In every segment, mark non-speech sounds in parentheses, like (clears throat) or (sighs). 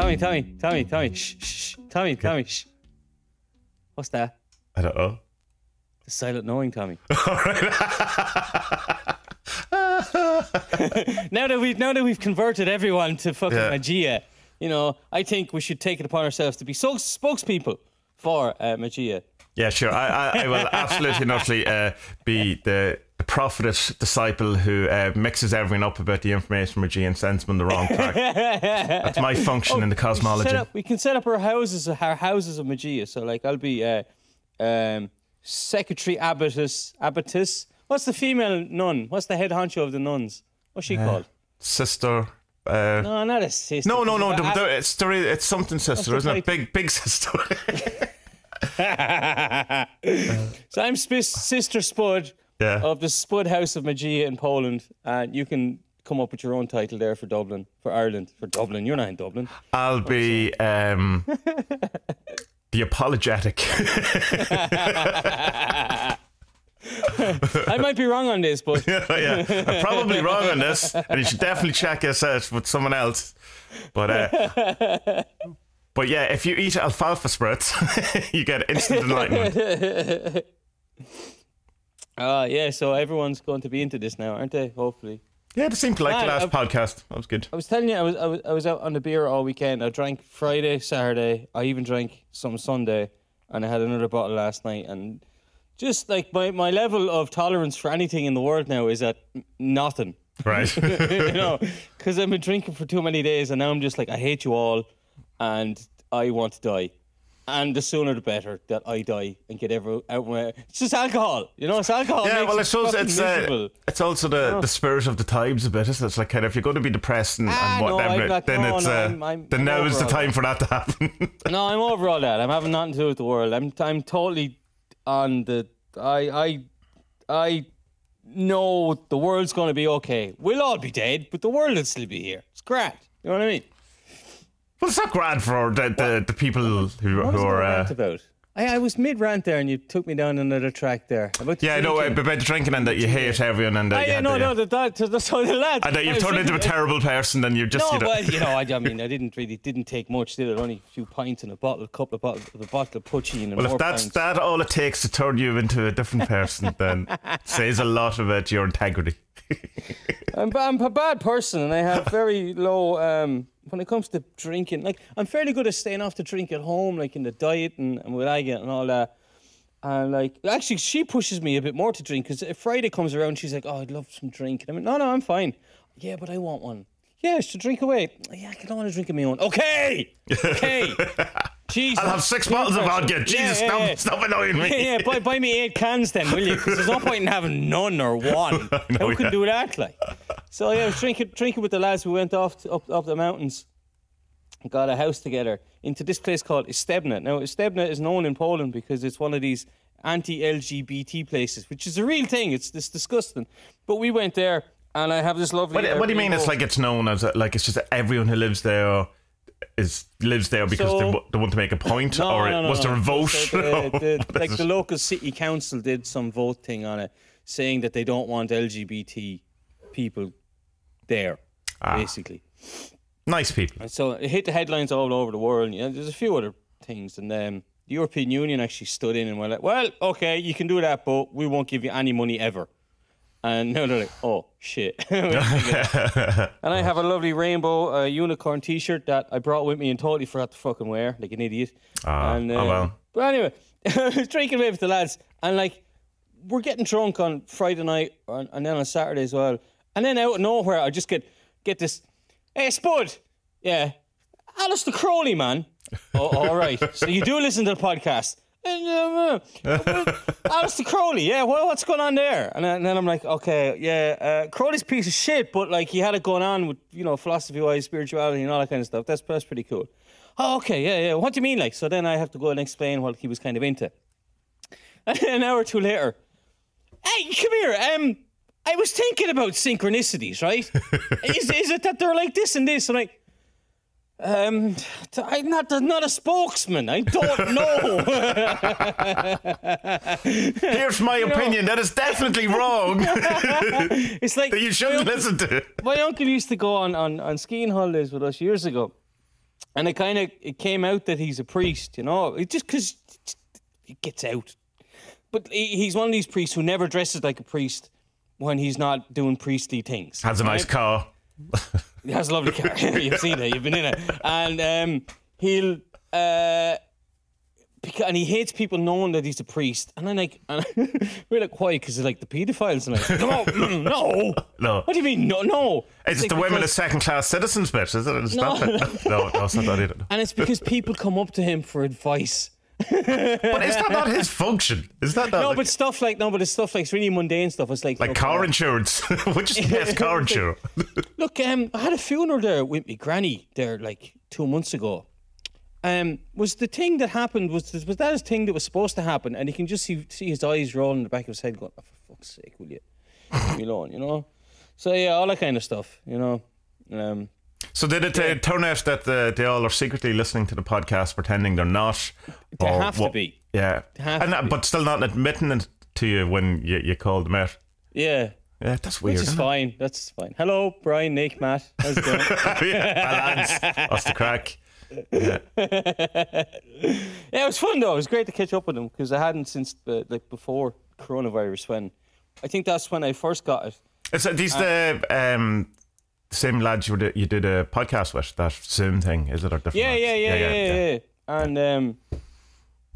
Tommy, Tommy, Tommy, Tommy, shh, shh, Tommy, Tommy, shh. What's that? I don't know. The silent knowing, Tommy. (laughs) (laughs) now that we've now that we've converted everyone to fucking Yeah. Magia, you know, I think we should take it upon ourselves to be so spokespeople for uh, Magia. Yeah, sure. I, I, I will absolutely and utterly uh, be the prophetess disciple who uh, mixes everyone up about the information from Magia and sends them on the wrong track. (laughs) That's my function in the We, should cosmology. set up, we can set up our houses, our houses of Magia. So, like, I'll be uh, um, secretary abbotess. Abbotess. What's the female nun? What's the head honcho of the nuns? What's she called? Sister. Uh, No, not a sister. no, no, no. A- The, the, it's, it's something sister, isn't it? Big, big (laughs) sister. (laughs) so I'm Sister Spud Yeah. of the Spud House of Magia in Poland, and you can come up with your own title there for Dublin, for Ireland, for Dublin. You're not in Dublin. I'll be um, (laughs) the apologetic. I might be wrong on this, but (laughs) yeah, I'm probably wrong on this, and you should definitely check this out with someone else. But uh, (laughs) but yeah, if you eat alfalfa sprouts, you get instant enlightenment. Uh, yeah. So everyone's going to be into this now, aren't they? Hopefully. Yeah, they seemed like the Man, last podcast. That was good. I was telling you, I was, I was I was out on the beer all weekend. I drank Friday, Saturday. I even drank some Sunday, and I had another bottle last night. And just like my, my level of tolerance for anything in the world now is at nothing. Right. (laughs) you (laughs) know, because I've been drinking for too many days, and now I'm just like, I hate you all, and I want to die. And the sooner the better that I die and get every out of my. It's just alcohol, you know. It's alcohol. yeah, well, I it suppose it's uh, it's also the, the spirit of the times a bit. Isn't it? It's like kind of if you're going to be depressed and, Ah, and whatever, I'm not- then no, it's no, uh, I'm- I'm- then I'm now is the over all time for that to happen. (laughs) No, I'm over all that. I'm having nothing to do with the world. I'm I'm totally on the. I I I know the world's going to be okay. We'll all be dead, but the world will still be here. It's great. You know what I mean? Well, it's not grand for the the, the people who What who I are. gonna Uh, about? I, I was mid rant there, and you took me down another track there. About the yeah, no, uh, drinking. about the drinking and that you hate everyone and that Ah, you yeah, had no, the, no, the, that, the, so the lads. and that you've turned into a terrible person and you're just No, you know, well, you know, I, I (laughs) mean, I didn't really didn't take much, did it? Only a few pints and a bottle, a couple of bottles, a bottle of poitín and Well, if that's pints. that all it takes to turn you into a different person, (laughs) then it says a lot about your integrity. I'm, I'm a bad person and I have very low um, when it comes to drinking. Like I'm fairly good at staying off the drink at home, like in the diet and, and I get and all that. And like actually, she pushes me a bit more to drink because if Friday comes around, she's like, "Oh, I'd love some drink." And I'm like, "No, no, I'm fine." Yeah, but I want one. Yeah, to drink away. Yeah, I don't want to drink on my own. Okay, okay. (laughs) Jesus. I'll have six bottles of vodka. Jesus, Yeah, yeah, stop, yeah. stop annoying me. Yeah, yeah, buy, buy me eight cans then, will you? Because there's no point in having none or (laughs) one. Who can do that? Like, so yeah, I was drinking, drinking with the lads. We went off to, up up the mountains, got a house together into this place called Istebna. Now, Istebna is known in Poland because it's one of these anti-LGBT places, which is a real thing. It's it's disgusting. But we went there, and I have this lovely. What, what do you mean? It's like it's known as like it's just everyone who lives there is lives there because So- they, they want to make a point, No, or no, no, was there a vote? So the- the- like the local city council did some vote thing on it, saying that they don't want LGBT people there, Ah. basically. nice people. And so it hit the headlines all over the world. You know, there's a few other things, and um, the European Union actually stood in and were like, "Well, okay, you can do that, but we won't give you any money ever." And they're like, "Oh shit!" (laughs) (laughs) and I have a lovely rainbow uh, unicorn T-shirt that I brought with me and totally forgot to fucking wear, like an idiot. Ah, and, oh well. But anyway, (laughs) I was drinking away with the lads, and like we're getting drunk on Friday night, and, and then on Saturday as well. And then out of nowhere, I just get get this, "Hey, Spud, yeah, Aleister Crowley, man." oh, all right. So you do listen to the podcast. And, um, uh, (laughs) Aleister Crowley, yeah, well, what's going on there? And then, and then I'm like, okay, yeah, uh, Crowley's piece of shit, but like he had it going on with, you know, philosophy wise, spirituality, and all that kind of stuff. That's, that's pretty cool. Oh, okay, yeah, yeah. What do you mean, like? So then I have to go and explain what he was kind of into. And (laughs) an hour or two later, hey, come here. Um, I was thinking about synchronicities, right? (laughs) is, is it that they're like this and this? And like, um, I'm not not a spokesman. I don't (laughs) know. Here's my opinion. That is definitely wrong. (laughs) it's like that you shouldn't my, listen to. my uncle used to go on, on, on skiing holidays with us years ago. and it kind of it came out that he's a priest. You know, it just because it gets out. But he- he's one of these priests who never dresses like a priest when he's not doing priestly things. Has a nice car. (laughs) He has a lovely car. (laughs) You've seen it. You've been in it. And um, he'll. Uh, because, and he hates people knowing that he's a priest. And I'm like, and (laughs) we're like, why? Because they're like the paedophiles. And I'm like, no, mm, no. (laughs) No. What do you mean? No, no. It's like the women as second class citizens bitch. is it? It's No. not. No, no, it's not that either. And it's because people come up to him for advice. But is that not his function? Is that not No, like, but stuff like no, but it's stuff like it's really mundane stuff. It's like like look, car insurance? (laughs) Which is the best car (laughs) insurance? Look, um, I had a funeral there with my granny there like two months ago. Um, was the thing that happened was was that his thing that was supposed to happen, and you can just see see his eyes rolling in the back of his head, going, oh, "For fuck's sake, will you leave me alone?" You know. So yeah, all that kind of stuff. You know. Um, So did it uh, turn out that uh, they all are secretly listening to the podcast, pretending they're not? They have to be. Yeah, and uh, but still not admitting it to you when you, you called them out. yeah. Yeah, that's weird. Which is isn't it? fine. That's fine. Hello, Brian, Nick, Matt. How's it going? (laughs) yeah, what's the crack? (laughs) Yeah, it was fun though. It was great to catch up with him because I hadn't since uh, like before coronavirus. When I think that's when I first got it. it. Is it these the um, same lads you, were, you did a podcast with? That Zoom thing, is it? Or different Yeah, lads? yeah, yeah, yeah, yeah, yeah. And um,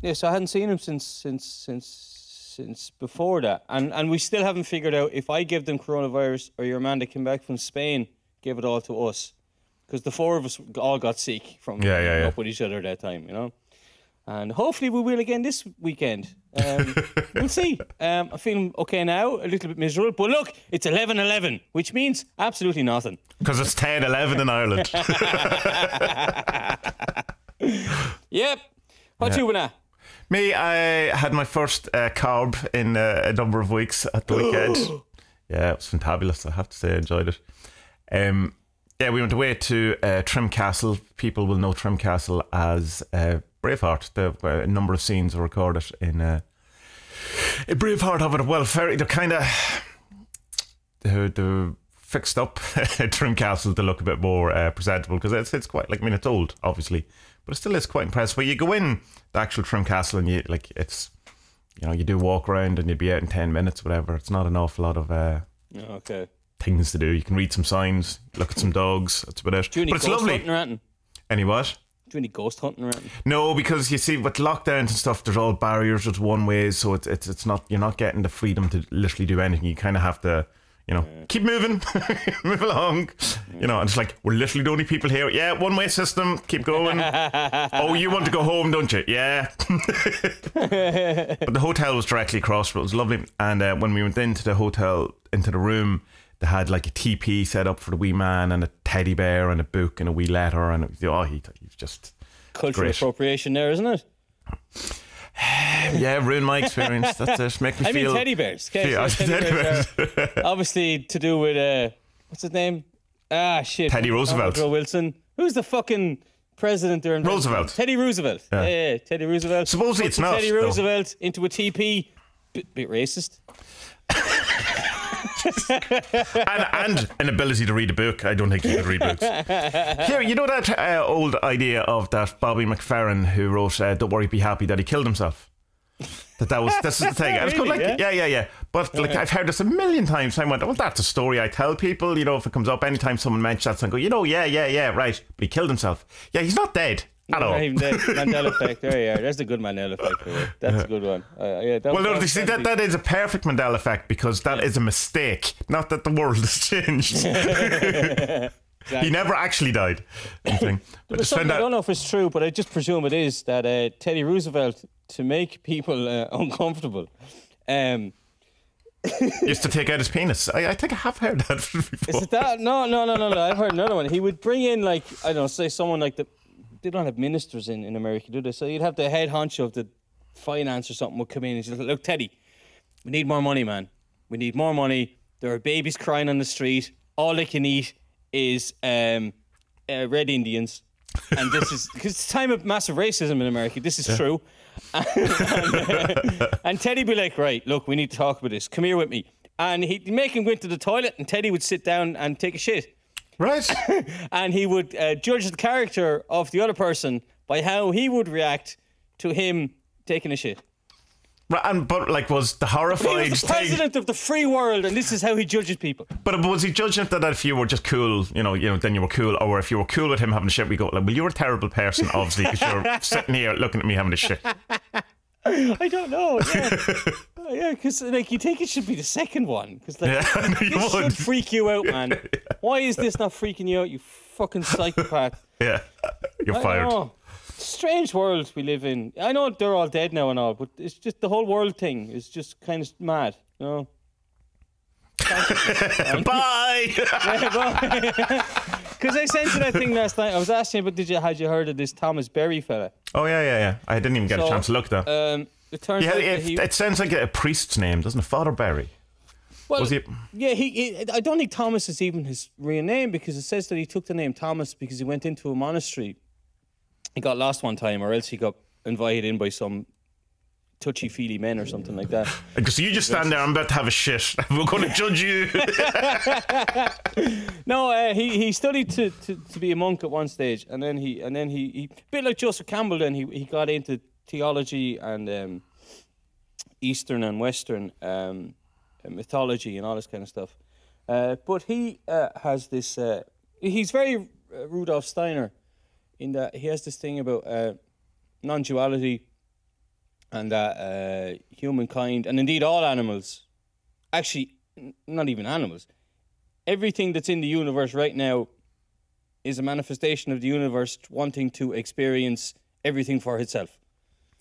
yeah, so I hadn't seen him since since since since before that, and and we still haven't figured out if I give them coronavirus or your man that came back from Spain gave it all to us, because the four of us all got sick from Yeah, yeah, yeah. up with each other that time, you know. And hopefully we will again this weekend. Um, (laughs) we'll see. Um, I'm feeling okay now, a little bit miserable, but look, it's 11-11, which means absolutely nothing. Because it's 10 11 in Ireland. (laughs) Yep. What you wanna? Me, I had my first uh, carb in uh, a number of weeks at the weekend. (gasps) yeah, it was fantabulous. I have to say, I enjoyed it. Um, yeah, we went away to uh, Trim Castle. People will know Trim Castle as uh, Braveheart. The, uh, a number of scenes are recorded in uh, a Braveheart of it. Well, very, they're kind of they're, they're fixed up (laughs) Trim Castle to look a bit more uh, presentable because it's it's quite like I mean it's old obviously, but it still is quite impressive. But you go in the actual Trim Castle and you like it's you know you do walk around and you'd be out in ten minutes whatever. It's not an awful lot of uh, Okay. things to do. You can read some signs, look at some dogs. That's about it. Any But it's lovely. hunting or anything? Any what? Do any ghost hunting anything? No, because you see, with lockdowns and stuff, there's all barriers. It's one way, so it's it's it's not you're not getting the freedom to literally do anything. You kind of have to, you know, keep moving, (laughs) move along. You know, and it's like we're literally the only people here. Yeah, one way system. Keep going. (laughs) oh, you want to go home, don't you? Yeah. (laughs) but the hotel was directly across, but it was lovely. And uh, when we went into the hotel, into the room, they had like a TP set up for the wee man and a teddy bear and a book and a wee letter. And it was, oh, he, just. Cultural Great. appropriation there, isn't it? (sighs) Yeah, ruined my experience. That's it. Make me (laughs) I feel. mean, teddy bears. Okay, Yeah, so (laughs) teddy bears are obviously to do with uh, what's his name? Ah, shit. Teddy Roosevelt. Woodrow Wilson. Who's the fucking president there? in- Roosevelt. Teddy Roosevelt. Yeah, yeah, Teddy Roosevelt. Supposedly it's not, Teddy though. Roosevelt into a TP. Bit, bit racist. (laughs) (laughs) and, and an ability to read a book. I don't think he could read books. (laughs) Here, you know that uh, old idea of that Bobby McFerrin who wrote uh, "Don't Worry, Be Happy" that he killed himself. That that was this is the (laughs) thing. I was going Really, like, yeah, yeah, yeah. But like I've heard this a million times. I went, well, that's a story I tell people. You know, if it comes up anytime someone mentions that, I go, you know, yeah, yeah, yeah, right. But he killed himself. Yeah, he's not dead at all. Not even the (laughs) Mandela effect. There you are. There's a good Mandela effect. That's a good one. Uh, yeah, that, Well, no, that- you see, that, that is a perfect Mandela effect because that is a mistake. Not that the world has (laughs) changed. (laughs) he never actually died. Anything. But just something, I don't know if it's true, but I just presume it is that uh, Teddy Roosevelt, to make people uh, uncomfortable, um, used to take out his penis. I, I think I have heard that before. is it that? No, no, no, no, no. I've heard another one. He would bring in like I don't know, say someone like the. They don't have ministers in, in America, do they? So you'd have the head honcho of the finance or something would come in and say, "Look, Teddy, we need more money, man. We need more money. There are babies crying on the street. All they can eat is um, uh, red Indians." and this is (laughs) because it's time of massive racism in America. This is true. and, (laughs) and Teddy be like, right, look, we need to talk about this. Come here with me. And he'd make him go into the toilet, and Teddy would sit down and take a shit. Right. (laughs) and he would uh, judge the character of the other person by how he would react to him taking a shit. Right, and but like was the horrified He was the thing president of the free world, and this is how he judges people. But was he judging that if you were just cool, you know, you know, then you were cool, or if you were cool with him having a shit, we go like, well, you're a terrible person, obviously, because you're (laughs) sitting here looking at me having a shit. (laughs) I don't know. Yeah, yeah, because like you think it should be the second one, because like Yeah, (laughs) this would. should freak you out, man. (laughs) Why is this not freaking you out, you fucking psychopath? (laughs) Yeah, you're I fired. know. Strange world we live in. I know they're all dead now and all, but it's just the whole world thing is just kind of mad. You know. Bye. Because I sent you that thing last night. I was asking you, but did you had you heard of this Thomas Berry fella? oh yeah, yeah, yeah. I didn't even get a chance to look though. Um, it turns yeah, out it, he, it sounds like a priest's name, doesn't it? Father Berry. well, was he- Yeah, he, he. I don't think Thomas is even his real name because it says that he took the name Thomas because he went into a monastery. He got lost one time, or else he got invited in by some touchy feely men or something like that. (laughs) Because you just stand there. I'm about to have a shit. (laughs) We're going (laughs) to judge you. No, uh, he he studied to, to, to be a monk at one stage, and then he and then he, he a bit like Joseph Campbell. Then he he got into theology and um, Eastern and Western um, mythology and all this kind of stuff. Uh, but he uh, has this. Uh, he's very uh, Rudolf Steiner, in that he has this thing about uh, non-duality, and that uh, humankind and indeed all animals, actually n- not even animals everything that's in the universe right now is a manifestation of the universe wanting to experience everything for itself.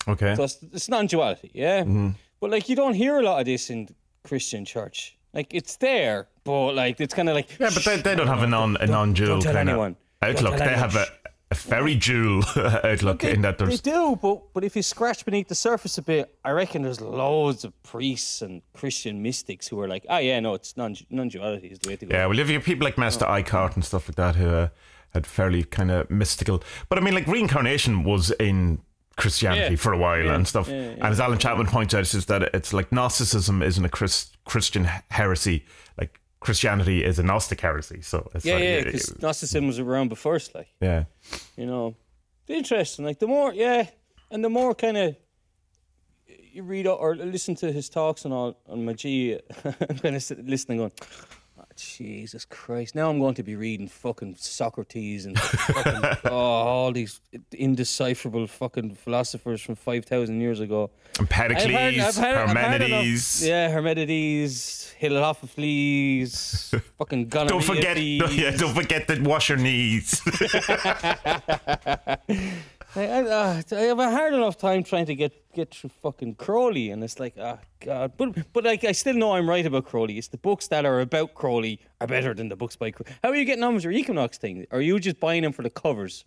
Okay. So it's, it's non-duality, yeah. Mm-hmm. But like you don't hear a lot of this in Christian church. Like it's there, but like it's kind of like Yeah, but they, they don't have a non a non dual kind of outlook. They have a, a very dual (laughs) outlook They, in that they there's do, but but if you scratch beneath the surface a bit, I reckon there's loads of priests and Christian mystics who are like, oh yeah, no, it's non non-duality is the way to go. Yeah, well, if you people like Master Oh. Eckhart and stuff like that who uh, had fairly kind of mystical, but I mean, like reincarnation was in Christianity Yeah. for a while Yeah, and stuff. yeah. And as Alan Chapman points out, is that it's like Gnosticism isn't a Chris, Christian heresy, like Christianity is a Gnostic heresy. So it's yeah, like, yeah, because Gnosticism was around before, like. yeah. you know, interesting. Like the more, yeah, and the more kind of you read or listen to his talks and all on Magia, (laughs) I'm kind of listening, going, oh, Jesus Christ! Now I'm going to be reading fucking Socrates and fucking, (laughs) oh, all these indecipherable fucking philosophers from five thousand years ago. Empedocles, I've heard- I've heard- I've heard enough- Parmenides. yeah, Hermetides, Hilophocles, (laughs) fucking Don't forget, Ganymedes. yeah, don't forget to wash your knees. (laughs) I, I, uh, I've a hard enough time trying to get, get through fucking Crowley, and it's like, oh god. But but like, I still know I'm right about Crowley. It's the books that are about Crowley are better than the books by Crowley. How are you getting on with your Equinox thing? Are you just buying them for the covers?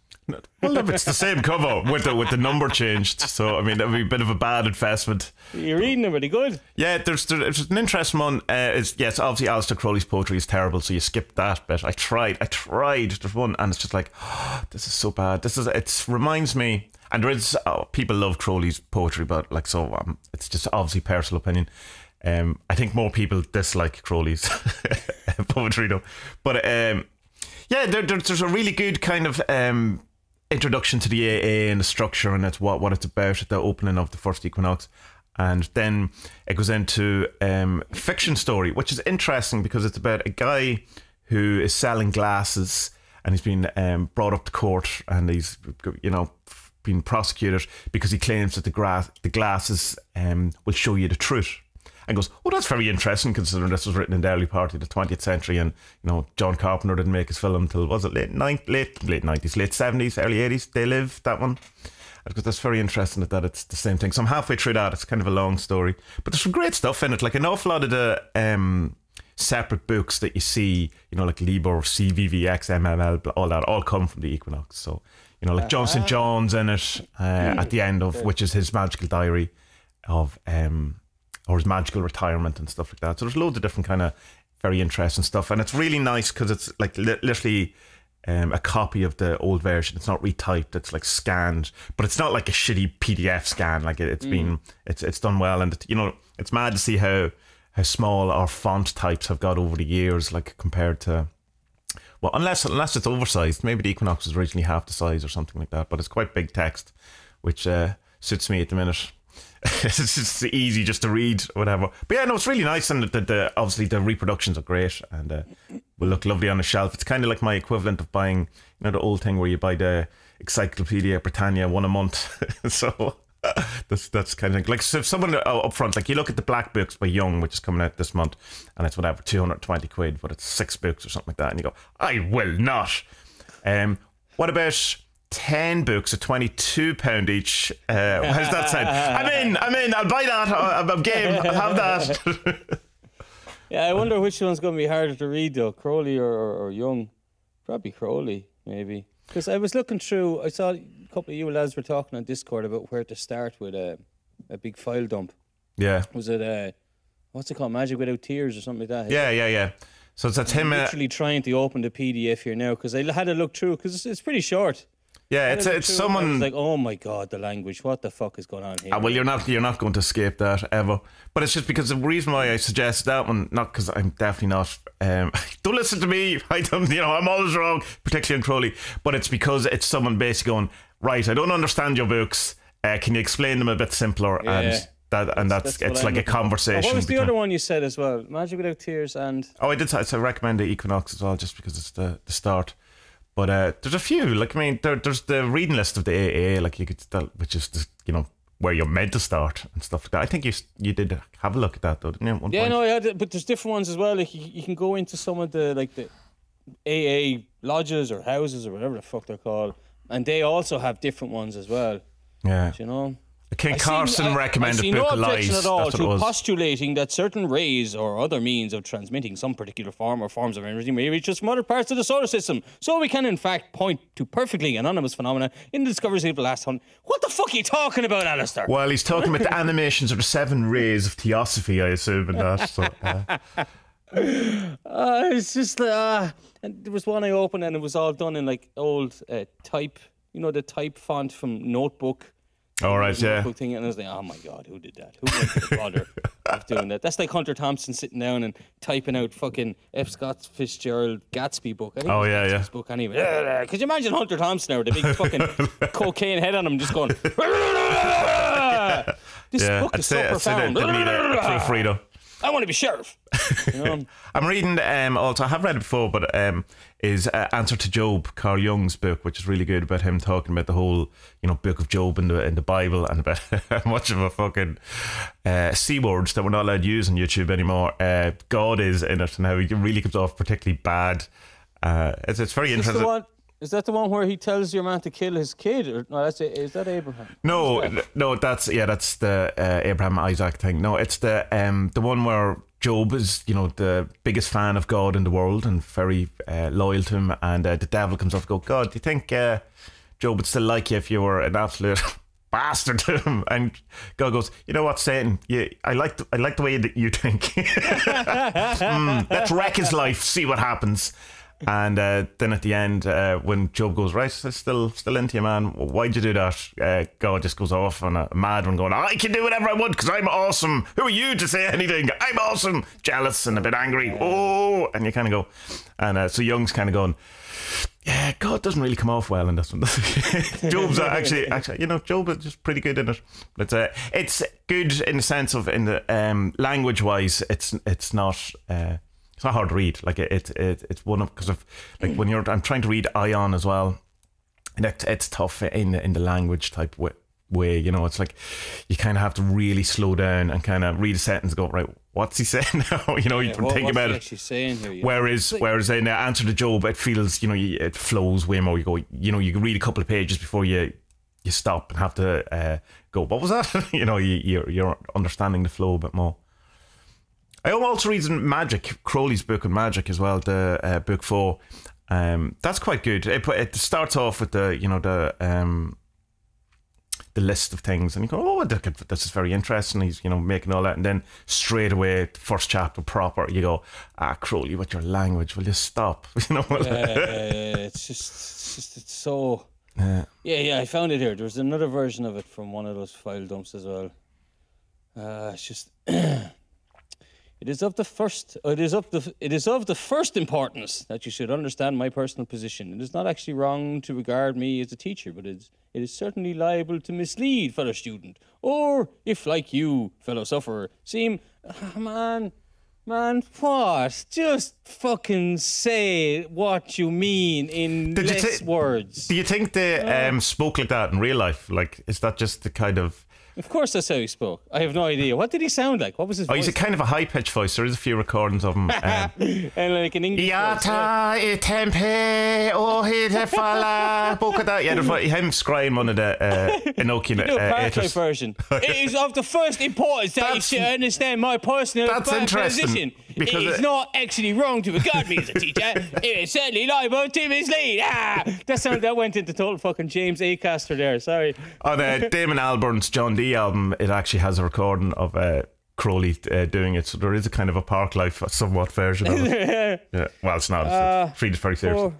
well, if it's the same cover with the with the number changed, so I mean that would be a bit of a bad investment. You're reading them really good. Yeah, there's there's an interesting one. Uh, is yes, obviously Aleister Crowley's poetry is terrible, so you skip that bit. I tried, I tried. There's one, and it's just like, (gasps) this is so bad. This is it reminds me, and there is oh, people love Crowley's poetry, but like so, um, it's just obviously personal opinion. Um, I think more people dislike Crowley's (laughs) poetry though, but um, yeah, there, there, there's a really good kind of um, introduction to the AA and the structure and it's what, what it's about at the opening of the first equinox. And then it goes into um, fiction story, which is interesting because it's about a guy who is selling glasses and he's been um, brought up to court and he's, you know, been prosecuted because he claims that the, gra- the glasses um, will show you the truth and goes, "Oh, that's very interesting considering this was written in the early part of the 20th century, and you know John Carpenter didn't make his film until was it late nine, late late 90s, late 70s, early 80s. They live that one." Because that's very interesting that, that it's the same thing. So I'm halfway through that. It's kind of a long story, but there's some great stuff in it. Like an awful lot of the um, separate books that you see, you know, like Liber, CVVX, MML, all that, all come from the Equinox. So you know, like John St. John's in it uh, at the end of which is his magical diary of um, or his magical retirement and stuff like that. So there's loads of different kind of very interesting stuff, and it's really nice because it's like li- literally um, a copy of the old version. It's not retyped; it's like scanned, but it's not like a shitty PDF scan. Like it, it's been it's it's done well, and you know it's mad to see how how small our font types have got over the years, like compared to Well, unless unless it's oversized, maybe the Equinox was originally half the size or something like that. But it's quite big text, which uh, suits me at the minute. (laughs) it's easy just to read, whatever. But yeah, no, it's really nice, and the, the obviously the reproductions are great, and uh, will look lovely on the shelf. It's kind of like my equivalent of buying, you know, the old thing where you buy the Encyclopedia Britannia one a month. (laughs) so (laughs) that's that's kind of like so if someone uh, up front, like you look at the black books by Jung, which is coming out this month, and it's whatever two hundred twenty quid, but it's six books or something like that, and you go, I will not. Um, what about? 10 books at 22 pound each uh, how's that sound i'm in i'm in i'll buy that i'm, I'm game i'll have that (laughs) Yeah, I wonder which one's going to be harder to read though, Crowley or, or, or Jung. Probably Crowley, maybe. Because I was looking through, I saw a couple of you lads were talking on Discord about where to start with a, a big file dump. yeah Was it uh, what's it called, Magic Without Tears or something like that? yeah yeah yeah so it's a Tim uh, Literally trying to open the PDF here now because I had a look through because it's, it's pretty short. yeah it's a it's look through and I was someone like, oh my god, the language! What the fuck is going on here? Ah, well, you're not you're not going to escape that ever. But it's just because the reason why I suggest that one, not because I'm definitely not. Um, (laughs) don't listen to me. (laughs) I don't. You know, I'm always wrong, particularly on Crowley. But it's because it's someone basically going right. I don't understand your books. Uh, can you explain them a bit simpler? Yeah. And that and that's, That's what it's I'm like a looking for. Oh, conversation. what was the other one you said as well? Magic Without Tears and Oh, I did. I so recommend the Equinox as well, just because it's the, the start. But uh, there's a few. Like I mean, there, there's the reading list of the AA, like you could, tell, which is the, you know where you're meant to start and stuff like that. I think you you did have a look at that though, didn't you? At one Yeah, point? no, yeah, but there's different ones as well. Like you, you can go into some of the like the AA lodges or houses or whatever the fuck they're called, and they also have different ones as well. Yeah. You know. King I see- Carson I- I recommended see book no objection Lies. at all That's to postulating that certain rays or other means of transmitting some particular form or forms of energy may reach us from other parts of the solar system. So we can, in fact, point to perfectly anonymous phenomena in the discoveries of the last one. What the fuck are you talking about, Aleister? well, he's talking about the (laughs) animations of the seven rays of theosophy, I assume, and that. So, uh, Uh, it's just uh, and there was one I opened and it was all done in like old uh, type, you know, the type font from Notebook. all right, yeah. Thing, and I was like, oh my god, who did that? Who went to the bother of doing that? That's like Hunter Thompson sitting down and typing out fucking F. Scott Fitzgerald Gatsby book. I think Oh, yeah, yeah. Book anyway. (laughs) Could you imagine Hunter Thompson now with a big fucking (laughs) cocaine head on him, just going? (laughs) this Yeah, book I'd is say, so I'd say that profound. need a, a proofreader. I want to be sheriff. You know? (laughs) I'm reading um, also. I have read it before, but um, is uh, Answer to Job, Carl Jung's book, which is really good about him talking about the whole you know book of Job in the in the Bible and about (laughs) how much of a fucking uh, c words that we're not allowed to use on YouTube anymore. Uh, God is in it, and how he really comes off particularly bad. Uh, it's, it's very Is, this interesting. Is that the one where he tells your man to kill his kid? Or, no, that's is that Abraham? No, that? no, that's yeah, that's the uh, Abraham Isaac thing. No, it's the um the one where Job is you know the biggest fan of God in the world and very uh, loyal to him, and uh, the devil comes up and go, God, do you think uh, Job would still like you if you were an absolute (laughs) bastard to him? And God goes, you know what, Satan, you, I like the, I like the way that you think. (laughs) Hmm, let's wreck his life, see what happens. And uh, then at the end, uh, when Job goes, right, still still into you, man. Why'd you do that? Uh, God just goes off on a mad one, going, I can do whatever I want because I'm awesome. Who are you to say anything? I'm awesome. Jealous and a bit angry. Oh, and you kind of go, and uh, so Jung's kind of going, yeah, God doesn't really come off well in this one. (laughs) Job's (laughs) actually, actually, you know, Job is just pretty good in it. But uh, it's good in the sense of in the um, language wise, it's it's not. Uh, it's not hard to read. Like it, it, it it's one of because of like when you're. I'm trying to read Aion as well, and it, it's tough in the, in the language type way, way. You know, it's like you kind of have to really slow down and kind of read a sentence. and Go right. What's he (laughs) saying now? (laughs) you know, you Yeah, can what- think about he it. actually saying here? you know? Whereas, whereas in answer to Job, it feels you know it flows way more. You go, you know, you can read a couple of pages before you you stop and have to uh, go. What was that? (laughs) you know, you, you're you're understanding the flow a bit more. I am also reading Magic, Crowley's book on magic as well, the uh, book four. Um, that's quite good. It, it starts off with the you know the um, the list of things, and you go, oh, this is very interesting. He's you know making all that, and then straight away, first chapter proper, you go, ah, Crowley, with your language, will you stop? (laughs) You know, Uh, it's just, it's just, it's so. Yeah. Yeah, yeah, I found it here. There's another version of it from one of those file dumps as well. Uh, it's just, (clears throat) It is of the first. It is of the. It is of the first importance that you should understand my personal position. It is not actually wrong to regard me as a teacher, but it is. It is certainly liable to mislead fellow student, or if, like you, fellow sufferer, seem, ah, man, man, what? Just fucking say what you mean in Did less thi- words. Do you think they um, spoke like that in real life? Like, is that just the kind of. Of course, that's how he spoke. I have no idea. What did he sound like? What was his Oh, he's a kind of a high pitched voice. There is a few recordings of him. (laughs) Um, and like an English. voice. Yata e tempe oh he te fala boca da. Yeah, there's him scrying one of the uh, (laughs) Enochian Do a uh, version. (laughs) it is of the first importance that you should understand my personal That's interesting, position. Because it is it- not actually wrong to regard me as a teacher. (laughs) it is certainly liable to mislead. Ah, that sound that went into total fucking James Acaster there. Sorry. On uh, (laughs) Damon Albarn's John Dee album, it actually has a recording of uh, Crowley uh, doing it. So there is a kind of a park life somewhat version of it. (laughs) yeah. Well, it's not. It's, it's treated very seriously. Poor,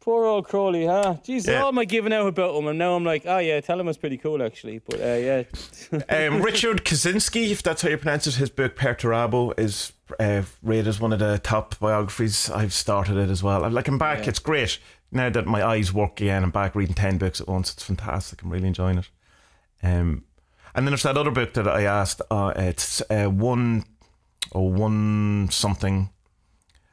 poor old Crowley, huh? Jeez, Yeah. all am I giving out about him? And now I'm like, oh yeah, tell him it's pretty cool actually. But uh, yeah. Um, Richard Kaczynski, if that's how you pronounce it, his book Perdurabo is uh, rated as one of the top biographies. I've started it as well. I'm like, I'm back. It's great now that my eyes work again. I'm back reading ten books at once. It's fantastic. I'm really enjoying it. Um, and then there's that other book that I asked. Uh, it's uh, one or one something.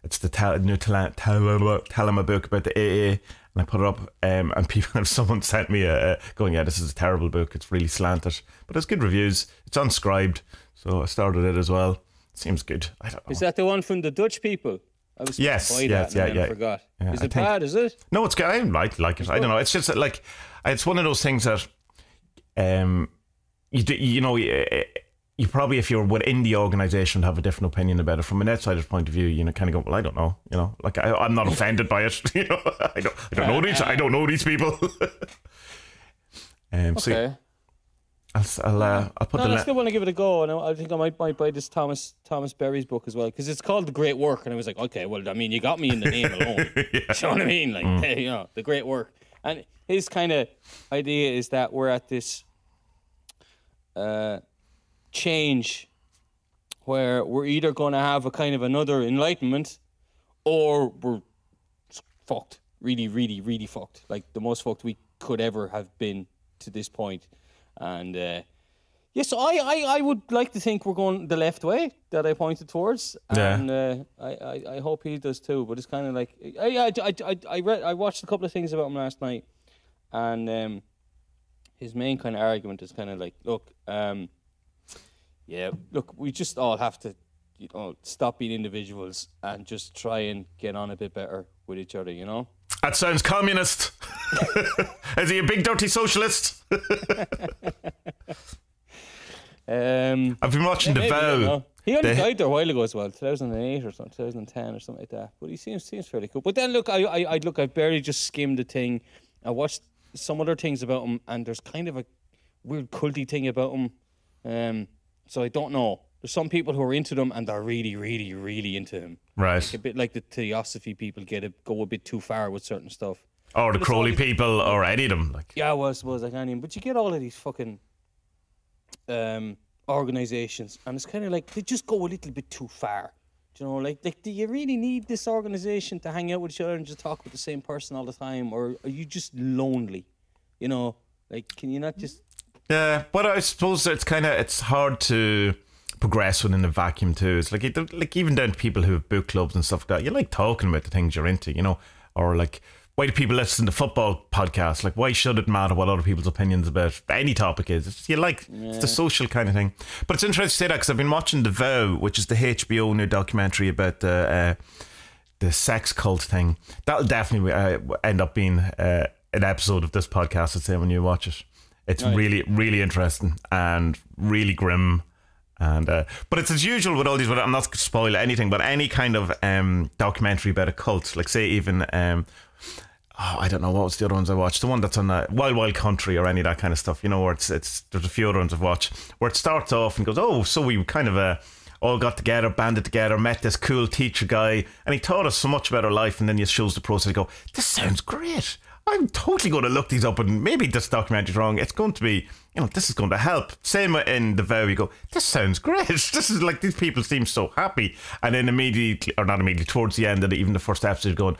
It's the Tal- new Tal- Tal- Talma book about the AA, and I put it up. Um, and (laughs) people, have someone sent me a, a going, "Yeah, this is a terrible book. It's really slanted, but it's good reviews. It's unscribed, so I started it as well. Seems good. I don't know. Is that the one from the Dutch people? I was Yes, to buy yes, that yeah, yeah. I forgot. Yeah, is it think- bad? Is it? No, it's good. I like like it. I don't know. It's just like it's one of those things that um you do, you know you, you probably if you're within the organization would have a different opinion about it from an outsider's point of view. You know, kind of go, well, I don't know. You know, like I, I'm not offended by it. (laughs) You know, I don't I don't know these I don't know these people. (laughs) um, so Okay. I'll I'll, uh, I'll put No, the I still want to give it a go, and I I think I might, might buy this Thomas Thomas Berry's book as well because it's called The Great Work, and I was like, okay, well, I mean, you got me in the name alone. (laughs) Do you know what I mean? Like, Mm. you know, The Great Work, and his kind of idea is that we're at this uh, change where we're either going to have a kind of another enlightenment, or we're fucked, really, really, really fucked, like the most fucked we could ever have been to this point. And uh, yes, I, I, I would like to think we're going the left way that I pointed towards, Yeah. and uh, I, I, I hope he does too. But it's kind of like I, I, I, I, I read, I watched a couple of things about him last night, and um, his main kind of argument is kind of like, look, um, yeah, look, we just all have to, you know, stop being individuals and just try and get on a bit better with each other, you know. That sounds communist. (laughs) Is he a big dirty socialist? Um, I've been watching maybe, The I Vow. He only The- died there a while ago as well, 2008 or something, 2010 or something like that. But he seems seems fairly cool. But then look, I I, I look, I barely just skimmed the thing. I watched some other things about him, and there's kind of a weird culty thing about him. Um, so I don't know. There's some people who are into them, and they're really, really, really into him. Right. A bit like the theosophy people get it go a bit too far with certain stuff. Or the it's Crowley all- people, or any of them. Like, Yeah, well, I suppose I can't even. But you get all of these fucking um, organizations, and it's kind of like they just go a little bit too far. Do you know, like, like, do you really need this organization to hang out with each other and just talk with the same person all the time, or are you just lonely? You know, like, can you not just? Yeah, but I suppose it's kind of it's hard to progress within a vacuum too. It's like like even down to people who have book clubs and stuff like that. You like talking about the things you're into, you know, or like why do people listen to football podcasts? Like why should it matter what other people's opinions about any topic is? It's, you like it's the social kind of thing. But it's interesting to say that because I've been watching The Vow, which is the HBO new documentary about the. Uh, the sex cult thing that'll definitely uh, end up being uh, an episode of this podcast i'd say when you watch it it's really really interesting and really grim and uh, but it's as usual with all these i'm not going to spoil anything but any kind of um, documentary about a cult like say even um, oh, I don't know what was the other ones I watched. The one that's on uh, Wild Wild Country or any of that kind of stuff. You know, where it's it's there's a few other ones I've watched where it starts off and goes, oh, so we kind of uh, all got together, banded together, met this cool teacher guy, and he taught us so much about our life. And then he shows the process. and go, this sounds great. I'm totally going to look these up, and maybe this documentary's wrong. It's going to be, you know, this is going to help. Same in the very you go, this sounds great. (laughs) This is like these people seem so happy, and then immediately, or not immediately, towards the end of the, even the first episode, going,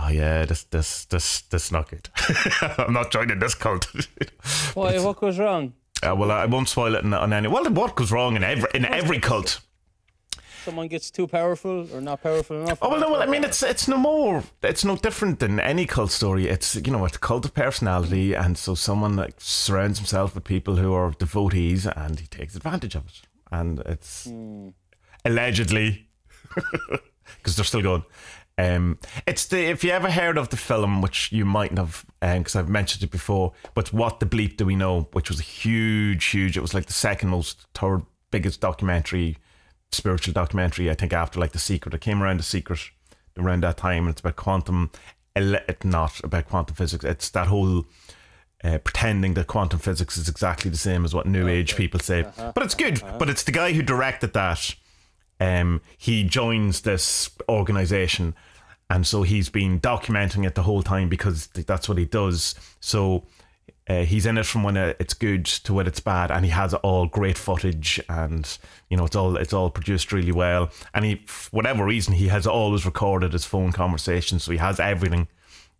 oh yeah, this, this, this, this is not good. (laughs) I'm not joining this cult. (laughs) Why? What goes wrong? Uh, well, I won't spoil it on, on any. Well, what goes wrong in every in every cult? Someone gets too powerful or not powerful enough. Oh well, no, well, I mean, it's it's no more, it's no different than any cult story. It's you know, it's a cult of personality, and so someone like surrounds himself with people who are devotees, and he takes advantage of it, and it's allegedly (laughs) because they're still going. Um, it's the if you ever heard of the film, which you mightn't have, because I've mentioned it before. But what the bleep do we know? Which was a huge, huge. It was like the second most, third biggest documentary, spiritual documentary. I think after like the Secret, it came around the Secret around that time, and it's about quantum. It's not about quantum physics. It's that whole. Uh, pretending that quantum physics is exactly the same as what New Age people say, but it's good. But it's the guy who directed that um, he joins this organization, and so he's been documenting it the whole time because th- that's what he does. So uh, he's in it from when uh, it's good to when it's bad, and he has all great footage, and you know it's all it's all produced really well. And he, for whatever reason, he has always recorded his phone conversations, so he has everything.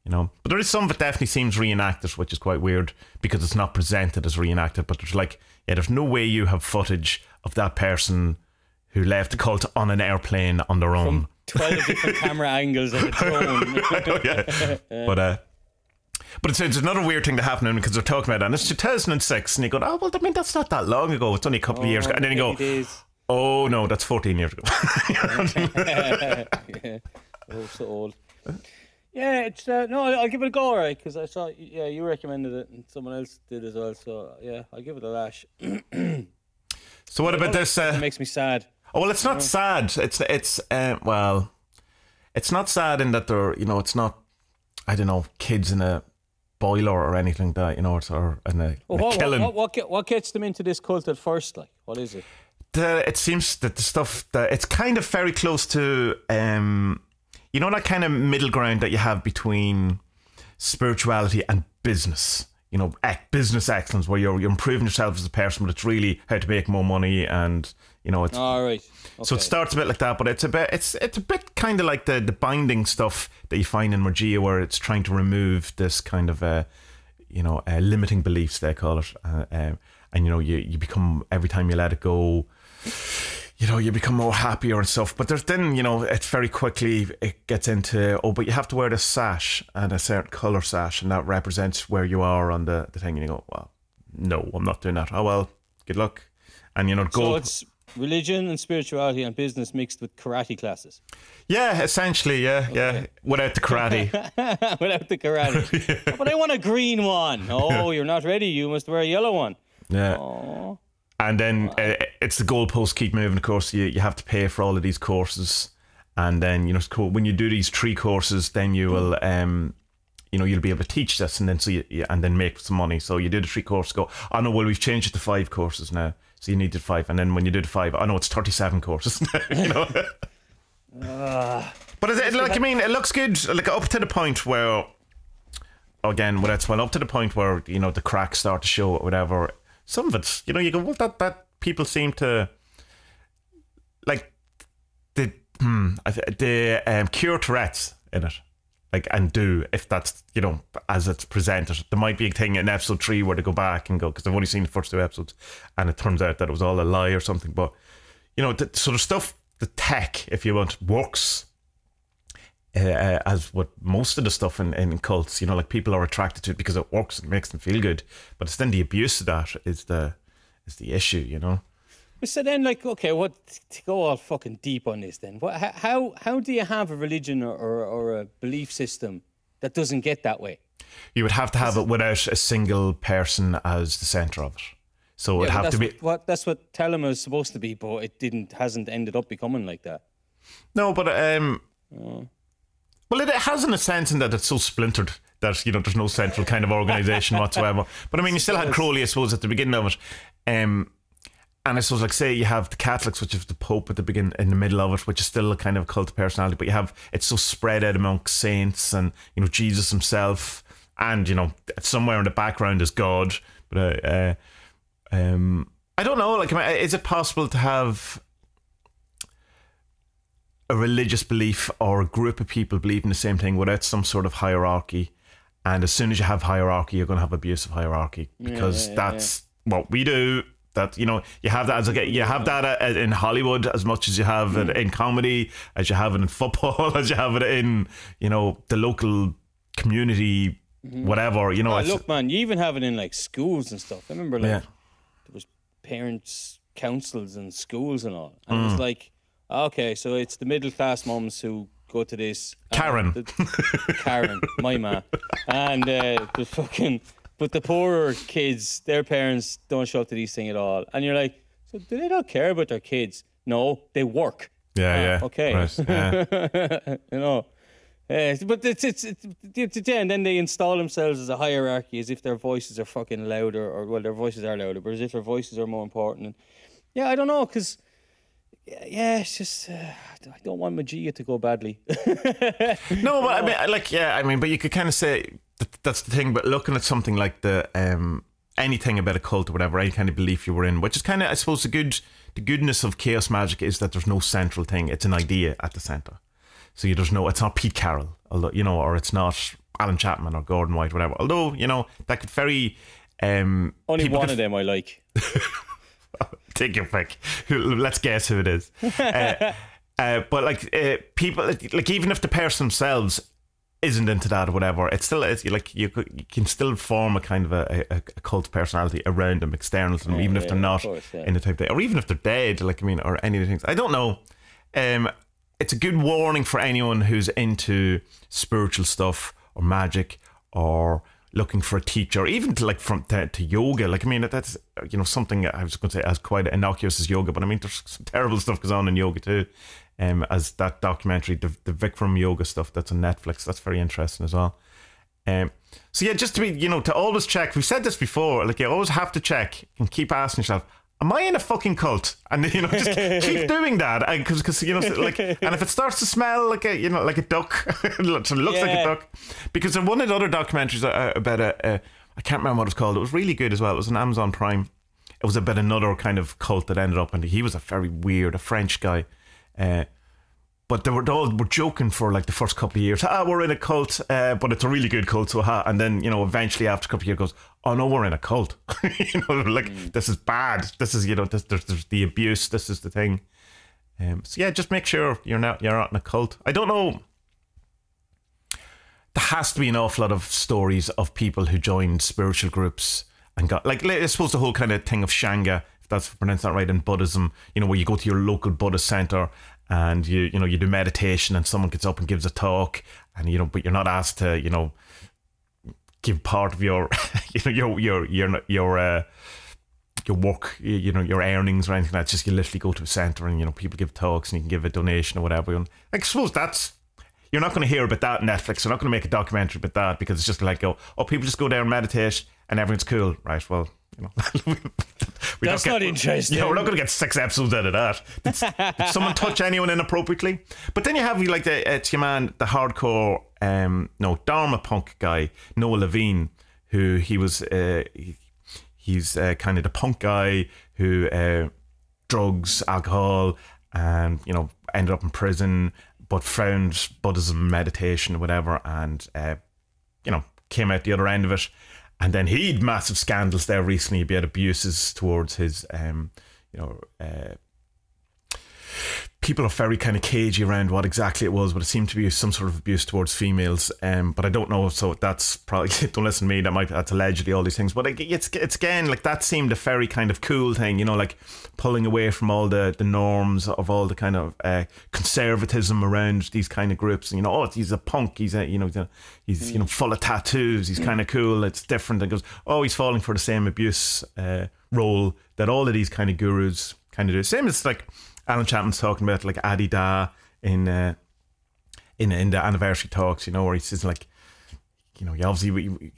You know, but there is some that definitely seems reenacted, which is quite weird because it's not presented as reenacted. But there's like, yeah, there's no way you have footage of that person who left the cult on an airplane on their own. Twelve different (laughs) camera angles of its (laughs) own. yeah. But uh, but it's, it's another weird thing to happen because they're talking about it, and it's 2006, and you go, oh well, I mean that's not that long ago. It's only a couple of years ago, and then you go, It is. oh no, that's 14 years ago. (laughs) yeah. Oh, so old. Yeah, it's uh, no. I'll give it a go, right? Because I saw, yeah, you recommended it, and someone else did as well. So yeah, I'll give it a lash. (clears throat) so what about this? It Uh, makes me sad. oh well, it's not sad. It's it's uh, well, it's not sad in that they're you know it's not I don't know kids in a boiler or anything like that you know it's or in a, Well, in a what, kiln. what, what, what gets them into this cult at first? Like, what is it? the, it seems that the stuff that it's kind of very close to um you know that kind of middle ground that you have between spirituality and business you know business excellence where you're, you're improving yourself as a person but it's really how to make more money and you know it's All right. so it starts a bit like that, but it's a bit it's it's a bit kind of like the the binding stuff that you find in Magia, where it's trying to remove this kind of uh, you know uh, limiting beliefs they call it, uh, um, and you know you you become every time you let it go. You know, you become more happier and stuff. But there's then, you know, it's very quickly it gets into oh, but you have to wear this sash and a certain colour sash, and that represents where you are on the, the thing. And you go, well, no, I'm not doing that. Oh well, good luck. And you know, So gold. it's religion and spirituality and business mixed with karate classes. Yeah, essentially, yeah, yeah. Without the karate. (laughs) Without the karate. (laughs) But I want a green one. (laughs) Oh, you're not ready. You must wear a yellow one. yeah. Oh. And then uh, it's the goalposts keep moving. Of course, you, you have to pay for all of these courses. And then, you know, cool. when you do these three courses, then you will, um, you know, you'll be able to teach this and then so you, you- and then make some money. So you do the three courses, go, oh no, well, we've changed it to five courses now. So you needed five. And then when you do the I know it's 37 courses (laughs) you know. But is it, like I mean, it looks good. Like up to the point where, again, without well up to the point where you know the cracks start to show, or whatever. Some of it's you know, you go, well, that that people seem to like the hmm, the um, cure Tourette's in it. Like and do if that's you know as it's presented. There might be a thing in episode three where they go back and go because I've only seen the first two episodes, and it turns out that it was all a lie or something. But you know, the sort of stuff, the tech, if you want, works uh, uh, as what most of the stuff in, in cults, you know, like people are attracted to it because it works and makes them feel good. But it's then the abuse of that is the is the issue, you know. So then, like, okay, what to go all fucking deep on this? Then, what? How how do you have a religion or, or, or a belief system that doesn't get that way? You would have to have it without a single person as the center of it. So it would Yeah, have to be what, what that's what Thelema is supposed to be, but it didn't hasn't ended up becoming like that. no, but um, well, it, it has in a sense in that it's so splintered that you know there's no central kind of organization whatsoever. (laughs) But I mean, you still had Crowley, I suppose, at the beginning of it. Um, and I suppose, like, say you have the Catholics, which is the Pope at the begin in the middle of it, which is still a kind of cult personality, but you have it's so spread out among saints and you know Jesus himself and you know somewhere in the background is God. But uh, uh, um, I don't know. Like, is it possible to have a religious belief or a group of people believing the same thing without some sort of hierarchy? And as soon as you have hierarchy, you're going to have abuse of hierarchy because yeah, yeah, that's what we do. That you know, you have that as a you have that uh, in Hollywood as much as you have it in comedy, as you have it in football, (laughs) as you have it in you know the local community, whatever. You know, Oh, look, man, you even have it in like schools and stuff. I remember like Yeah. there was parents' councils and schools and all, and Mm. it was like, okay, so it's the middle class moms who go to this. Karen. the- Karen, my ma, (laughs) and uh, the fucking. But the poorer kids, their parents don't show up to these things at all, and you're like, so do they not care about their kids? No, they work. yeah, Ah, yeah, okay. right, yeah. (laughs) you know. Uh, but it's, it's, it's, and then they install themselves as a hierarchy as if their voices are fucking louder, or well, their voices are louder, but as if their voices are more important. And yeah, I don't know, because yeah, yeah, it's just uh, I don't want Magia to go badly. (laughs) No, but I mean, like, yeah, I mean, but you could kind of say that that's the thing. But looking at something like the um, anything about a cult or whatever, any kind of belief you were in, which is kind of, I suppose, the good, the goodness of chaos magic is that there's no central thing. It's an idea at the center. So you, there's no, it's not Pete Carroll, although you know, or it's not Alan Chapman or Gordon White, whatever. Although you know that could very. Um, Only one could of them I like. (laughs) take your pick. (laughs) Let's guess who it is. uh, (laughs) uh, but like uh, people, like even if the person themselves isn't into that or whatever, it's still it's like you, could- you can still form a kind of a, a, a cult personality around them, external to them, even if they're not course, yeah. in the type, they, or even if they're dead. Like I mean, or any of the things. I don't know. Um, it's a good warning for anyone who's into spiritual stuff or magic or looking for a teacher, even to like from to, to yoga. Like I mean, that's you know something I was going to say as quite innocuous as yoga, but I mean there's some terrible stuff goes on in yoga too. Um, as that documentary, the the Bikram yoga stuff that's on Netflix, that's very interesting as well. Um, so yeah, just to be, you know, to always check. We've said this before. Like you always have to check and keep asking yourself, "Am I in a fucking cult?" And you know, just keep (laughs) doing that because because you know, like, and if it starts to smell like a you know like a duck, (laughs) it looks looks like a duck. Because in one of the other documentaries uh, about a, a, I can't remember what it was called. It was really good as well. It was on Amazon Prime. It was about another kind of cult that ended up, and he was a very weird, a French guy. Uh, but they were they all were joking for like the first couple of years. Ah, we're in a cult, uh, but it's a really good cult. So, ha. and then you know, eventually after a couple of years, goes, oh no, we're in a cult. (laughs) you know, like this is bad. This is you know, this, there's, there's the abuse. This is the thing. Um, so yeah, just make sure you're not you're not in a cult. I don't know. There has to be an awful lot of stories of people who joined spiritual groups and got like I suppose the whole kind of thing of Shanga, if that's pronounced that right in Buddhism, you know, where you go to your local Buddhist center and you you know you do meditation and someone gets up and gives a talk and you know but you're not asked to you know give part of your (laughs) you know your your your your uh, your work, you know, your earnings or anything like that. Just you literally go to a centre and, you know, people give talks and you can give a donation or whatever. And I suppose that's, you're not going to hear about that on Netflix. You're not going to make a documentary about that because it's just like, go, oh, people just go there and meditate and everything's cool. Right, well, you know. (laughs) we That's not interesting. Yeah, we're not going to get six episodes out of that. Did, did someone touch (laughs) anyone inappropriately? But then you have like the, it's your man, the hardcore, um, no, Dharma punk guy, Noah Levine, who he was, uh, he, he's uh, kind of the punk guy who uh, drugs, alcohol, and you know ended up in prison, but found Buddhism, meditation, whatever, and uh, you know came out the other end of it. And then he'd massive scandals there recently about abuses towards his, um, you know, uh, people are very kind of cagey around what exactly it was, but it seemed to be some sort of abuse towards females. Um, but I don't know, so that's probably (laughs) don't listen to me. That might that's allegedly all these things, but it's it's again like that seemed a very kind of cool thing, you know, like pulling away from all the the norms of all the kind of uh, conservatism around these kind of groups. And you know, oh, he's a punk. He's a you know he's you know full of tattoos. He's kind of cool. It's different. And goes, oh, he's falling for the same abuse uh, role that all of these kind of gurus kind of do. Same as like Alan Chapman's talking about like Adi Da in uh, in in the anniversary talks, you know, where he says like, you know, obviously we, we,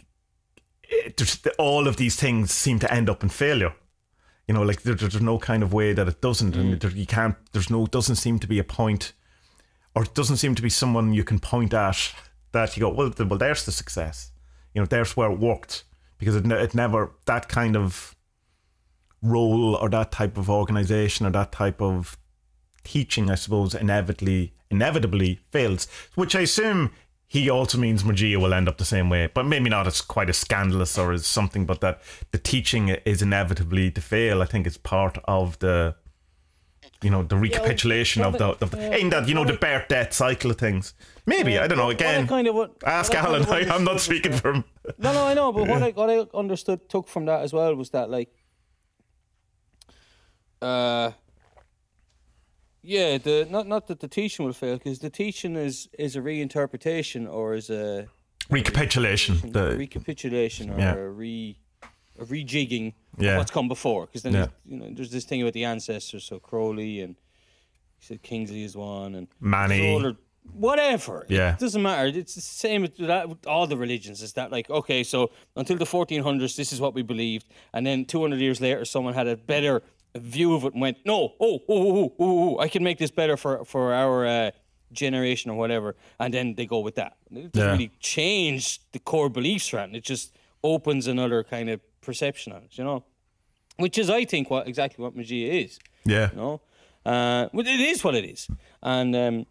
it, all of these things seem to end up in failure. You know, like there, there's no kind of way that it doesn't, and there, you can't. There's no doesn't seem to be a point, or it doesn't seem to be someone you can point at that you go, well, well, there's the success. You know, there's where it worked because it, it never that kind of role or that type of organization or that type of teaching, I suppose, inevitably inevitably fails. Which I assume he also means Magia will end up the same way, but maybe not as quite as scandalous or as something. But that the teaching is inevitably to fail. I think it's part of the you know the recapitulation of the, of the in that you know the birth death cycle of things. Maybe I don't know. Again, kind of what, ask what Alan. I, (laughs) I'm not speaking for him. No, no, I know, but what I what I understood took from that as well was that like, uh, yeah, the not not that the teaching will fail because the teaching is is a reinterpretation or is a Recapitulation. a The, recapitulation or yeah. a re a rejigging Yeah. of what's come before. Because then Yeah. you know there's this thing about the ancestors, so Crowley and he said Kingsley is one and Manny. there's whatever. Yeah. it doesn't matter. It's the same with that, with all the religions. Is that like okay? So until the 1400s, this is what we believed, and then 200 years later, someone had a better view of it and went, no, oh, oh, oh, oh, oh, I can make this better for for our. Uh, generation or whatever and then they go with that it doesn't really change the core beliefs around it. It just opens another kind of perception on it, you know. Which is, I think, what exactly what Magia is. yeah. You know, uh, well, it is what it is, and um,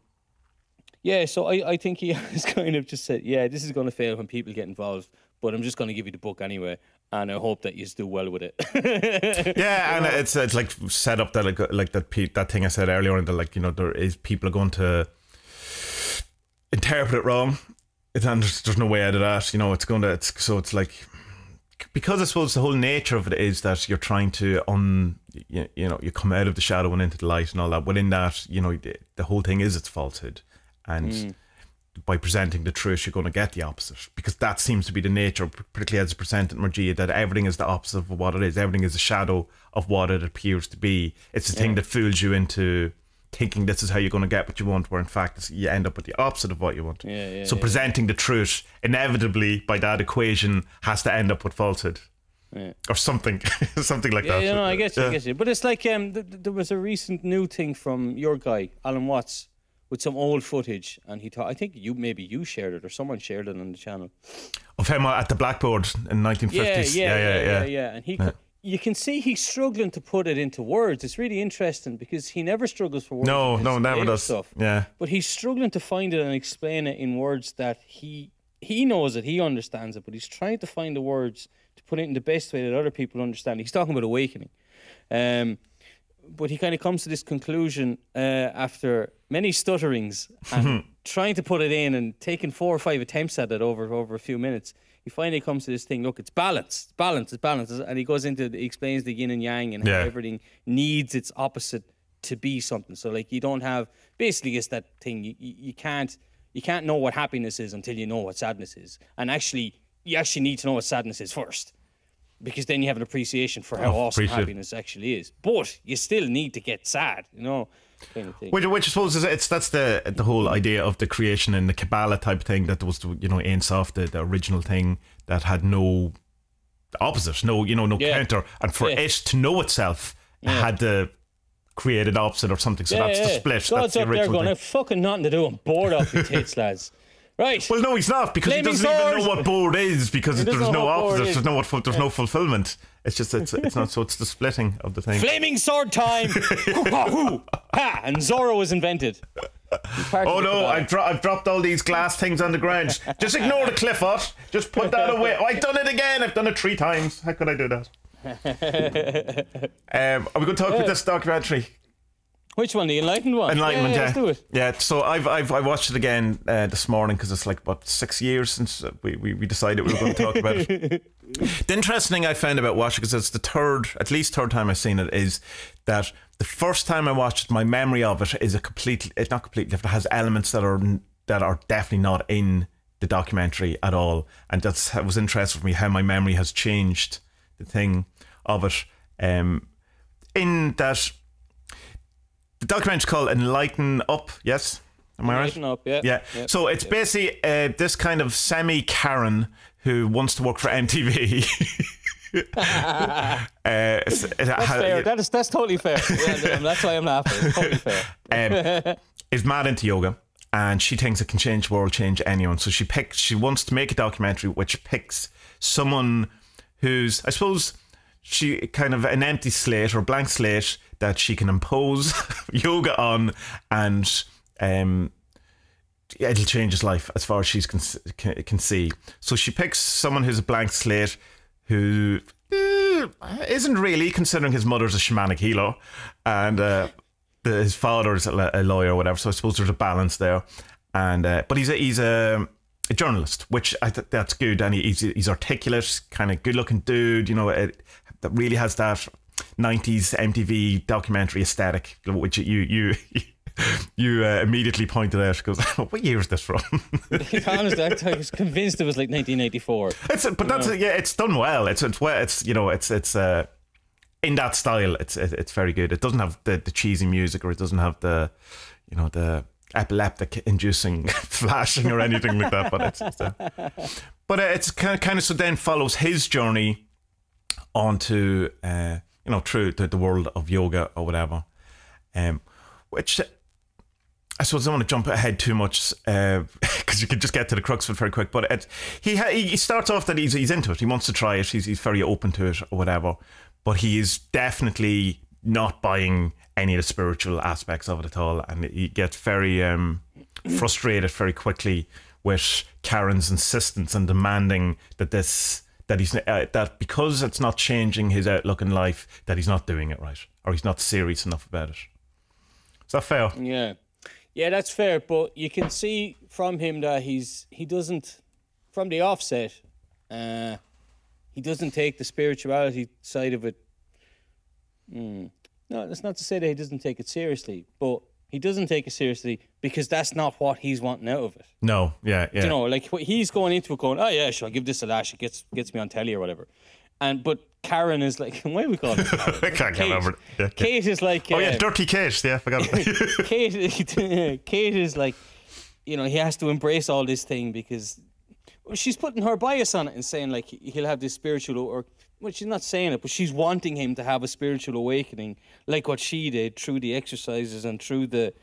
yeah. So I, I think he (laughs) has kind of just said, yeah, this is going to fail when people get involved, but I'm just going to give you the book anyway, and I hope that you do well with it. (laughs) Yeah, and it's it's like set up that like uh, like that pe- that thing I said earlier on that like you know there is people are going to interpret it wrong. It's and there's, there's no way out of that. You know, it's going to it's so it's like because I suppose the whole nature of it is that you're trying to un you, you know you come out of the shadow and into the light and all that. Within that, you know, the, the whole thing is its falsehood, and mm. By presenting the truth, you're going to get the opposite because that seems to be the nature, particularly as a presented in Magia, that everything is the opposite of what it is. Everything is a shadow of what it appears to be. It's the thing that fools you into thinking this is how you're going to get what you want, where in fact it's- you end up with the opposite of what you want. Yeah, yeah, so yeah. presenting the truth inevitably by that equation has to end up with falsehood. Yeah. Or something, (laughs) something like Yeah, that. you know, I get you, I Yeah. get you. But it's like um, th- th- there was a recent new thing from your guy, Alan Watts, with some old footage, and he thought I think you maybe you shared it or someone shared it on the channel. Of him at the blackboard in 1950s. Yeah, yeah, yeah, yeah, yeah. And he, you can see he's struggling to put it into words. It's really interesting because he never struggles for words. No, no, never does. Stuff. Yeah. But he's struggling to find it and explain it in words that he he knows it, he understands it, but he's trying to find the words to put it in the best way that other people understand. He's talking about awakening. Um, but he kind of comes to this conclusion uh, after many stutterings (laughs) and trying to put it in and taking four or five attempts at it over over a few minutes. He finally comes to this thing. Look, it's balance, it's balance, it's balance, and he goes into he explains the yin and yang and Yeah. how everything needs its opposite to be something. So like you don't have basically it's that thing you, you, you can't you can't know what happiness is until you know what sadness is, and actually you actually need to know what sadness is first because then you have an appreciation for how Oh, awesome appreciate it. happiness actually is. But you still need to get sad, you know, kind of. Which, which I suppose is it's that's the the whole idea of the creation and the Kabbalah type thing that was you know Ein Sof, the, the original thing that had no opposite, no you know no Yeah. counter, and for Yeah. it to know itself, it had to create an opposite or something. So yeah, that's yeah. the split. God's that's the up there going, thing. I've fucking nothing to do. I'm bored off you (laughs) tits, lads. Right. Well, no, he's not because Flaming he doesn't even know what board is because He there's no what opposite. There's no what there's no fulfillment. It's just it's it's not so it's the splitting of the thing. Flaming sword time! Hoo-ha-hoo. (laughs) And Zorro was invented. Oh no, I've, dro- I've dropped all these glass things on the ground. Just ignore the Clifford. Just put that away. Oh, (laughs) I've done it again. I've done it three times. How could I do that? (laughs) um, are we going to talk about this documentary? Which one? The Enlightened one? Enlightenment, yeah. yeah. Let's do it. Yeah, so I've, I've I watched it again uh, this morning because it's like what six years since we, we, we decided we were going to talk about it. (laughs) the interesting thing I found about watching because it's the third, at least third time I've seen it, is that the first time I watched it, my memory of it is a complete. It's not completely different. It has elements that are that are definitely not in the documentary at all, and that's that was interesting for me how my memory has changed. The thing of it, um, in that the documentary's called Enlighten Up. Yes, am I right? Enlighten Up, yeah. Yeah. Yeah. So it's basically uh, this kind of semi Karen who wants to work for MTV. (laughs) (laughs) uh, it's- it That's ha- fair. That is, that's totally fair. Yeah, that's why I'm laughing. It's totally fair. um, is mad into yoga and she thinks it can change the world, change anyone. So she picks. She wants to make a documentary which picks someone who's, I suppose, she kind of an empty slate or blank slate that she can impose (laughs) yoga on, and um, it'll change his life as far as she can, can can see. So she picks someone who's a blank slate who eh, isn't really considering his mother's a shamanic healer and uh, the, his father's a, a lawyer or whatever. So I suppose there's a balance there. And uh, but he's a, he's a, a journalist, which I th- that's good. And he, he's he's articulate, kind of good looking dude. You know, it, that really has that 90s MTV documentary aesthetic, which you you. (laughs) You uh, immediately pointed out because (laughs) what year is this from? Honestly, I was convinced it was like 1984. It's but that's yeah, it's done well. It's it's well, it's you know, it's it's uh, in that style. It's it's very good. It doesn't have the, the cheesy music or it doesn't have the you know the epileptic inducing (laughs) flashing or anything like that. But it's, it's uh, but it's kind of, kind of so then follows his journey onto uh, you know through the, the world of yoga or whatever, um, which I suppose I don't want to jump ahead too much uh, (laughs) because uh, you can just get to the crux of it very quick. But it, he ha- he starts off that he's he's into it. He wants to try it. He's he's very open to it or whatever. But he is definitely not buying any of the spiritual aspects of it at all, and he gets very um, frustrated very quickly with Karen's insistence and demanding that this that he's uh, that because it's not changing his outlook in life that he's not doing it right or he's not serious enough about it. Is that fair? Yeah. Yeah, that's fair, but you can see from him that he's he doesn't from the offset, uh, he doesn't take the spirituality side of it. Mm. No, that's not to say that he doesn't take it seriously, but he doesn't take it seriously because that's not what he's wanting out of it. No, yeah, yeah. You know, like he's going into it going, oh yeah, sure, I'll give this a lash. It gets gets me on telly or whatever. And but Karen is like, (laughs) why do we call it? (laughs) I can't Kate. remember. Yeah, Kate. Kate is like, Oh yeah, uh, Dirty Kate. Yeah, I forgot. (laughs) Kate, Kate is like, you know, he has to embrace all this thing because she's putting her bias on it and saying like he'll have this spiritual or well, she's not saying it, but she's wanting him to have a spiritual awakening like what she did through the exercises and through the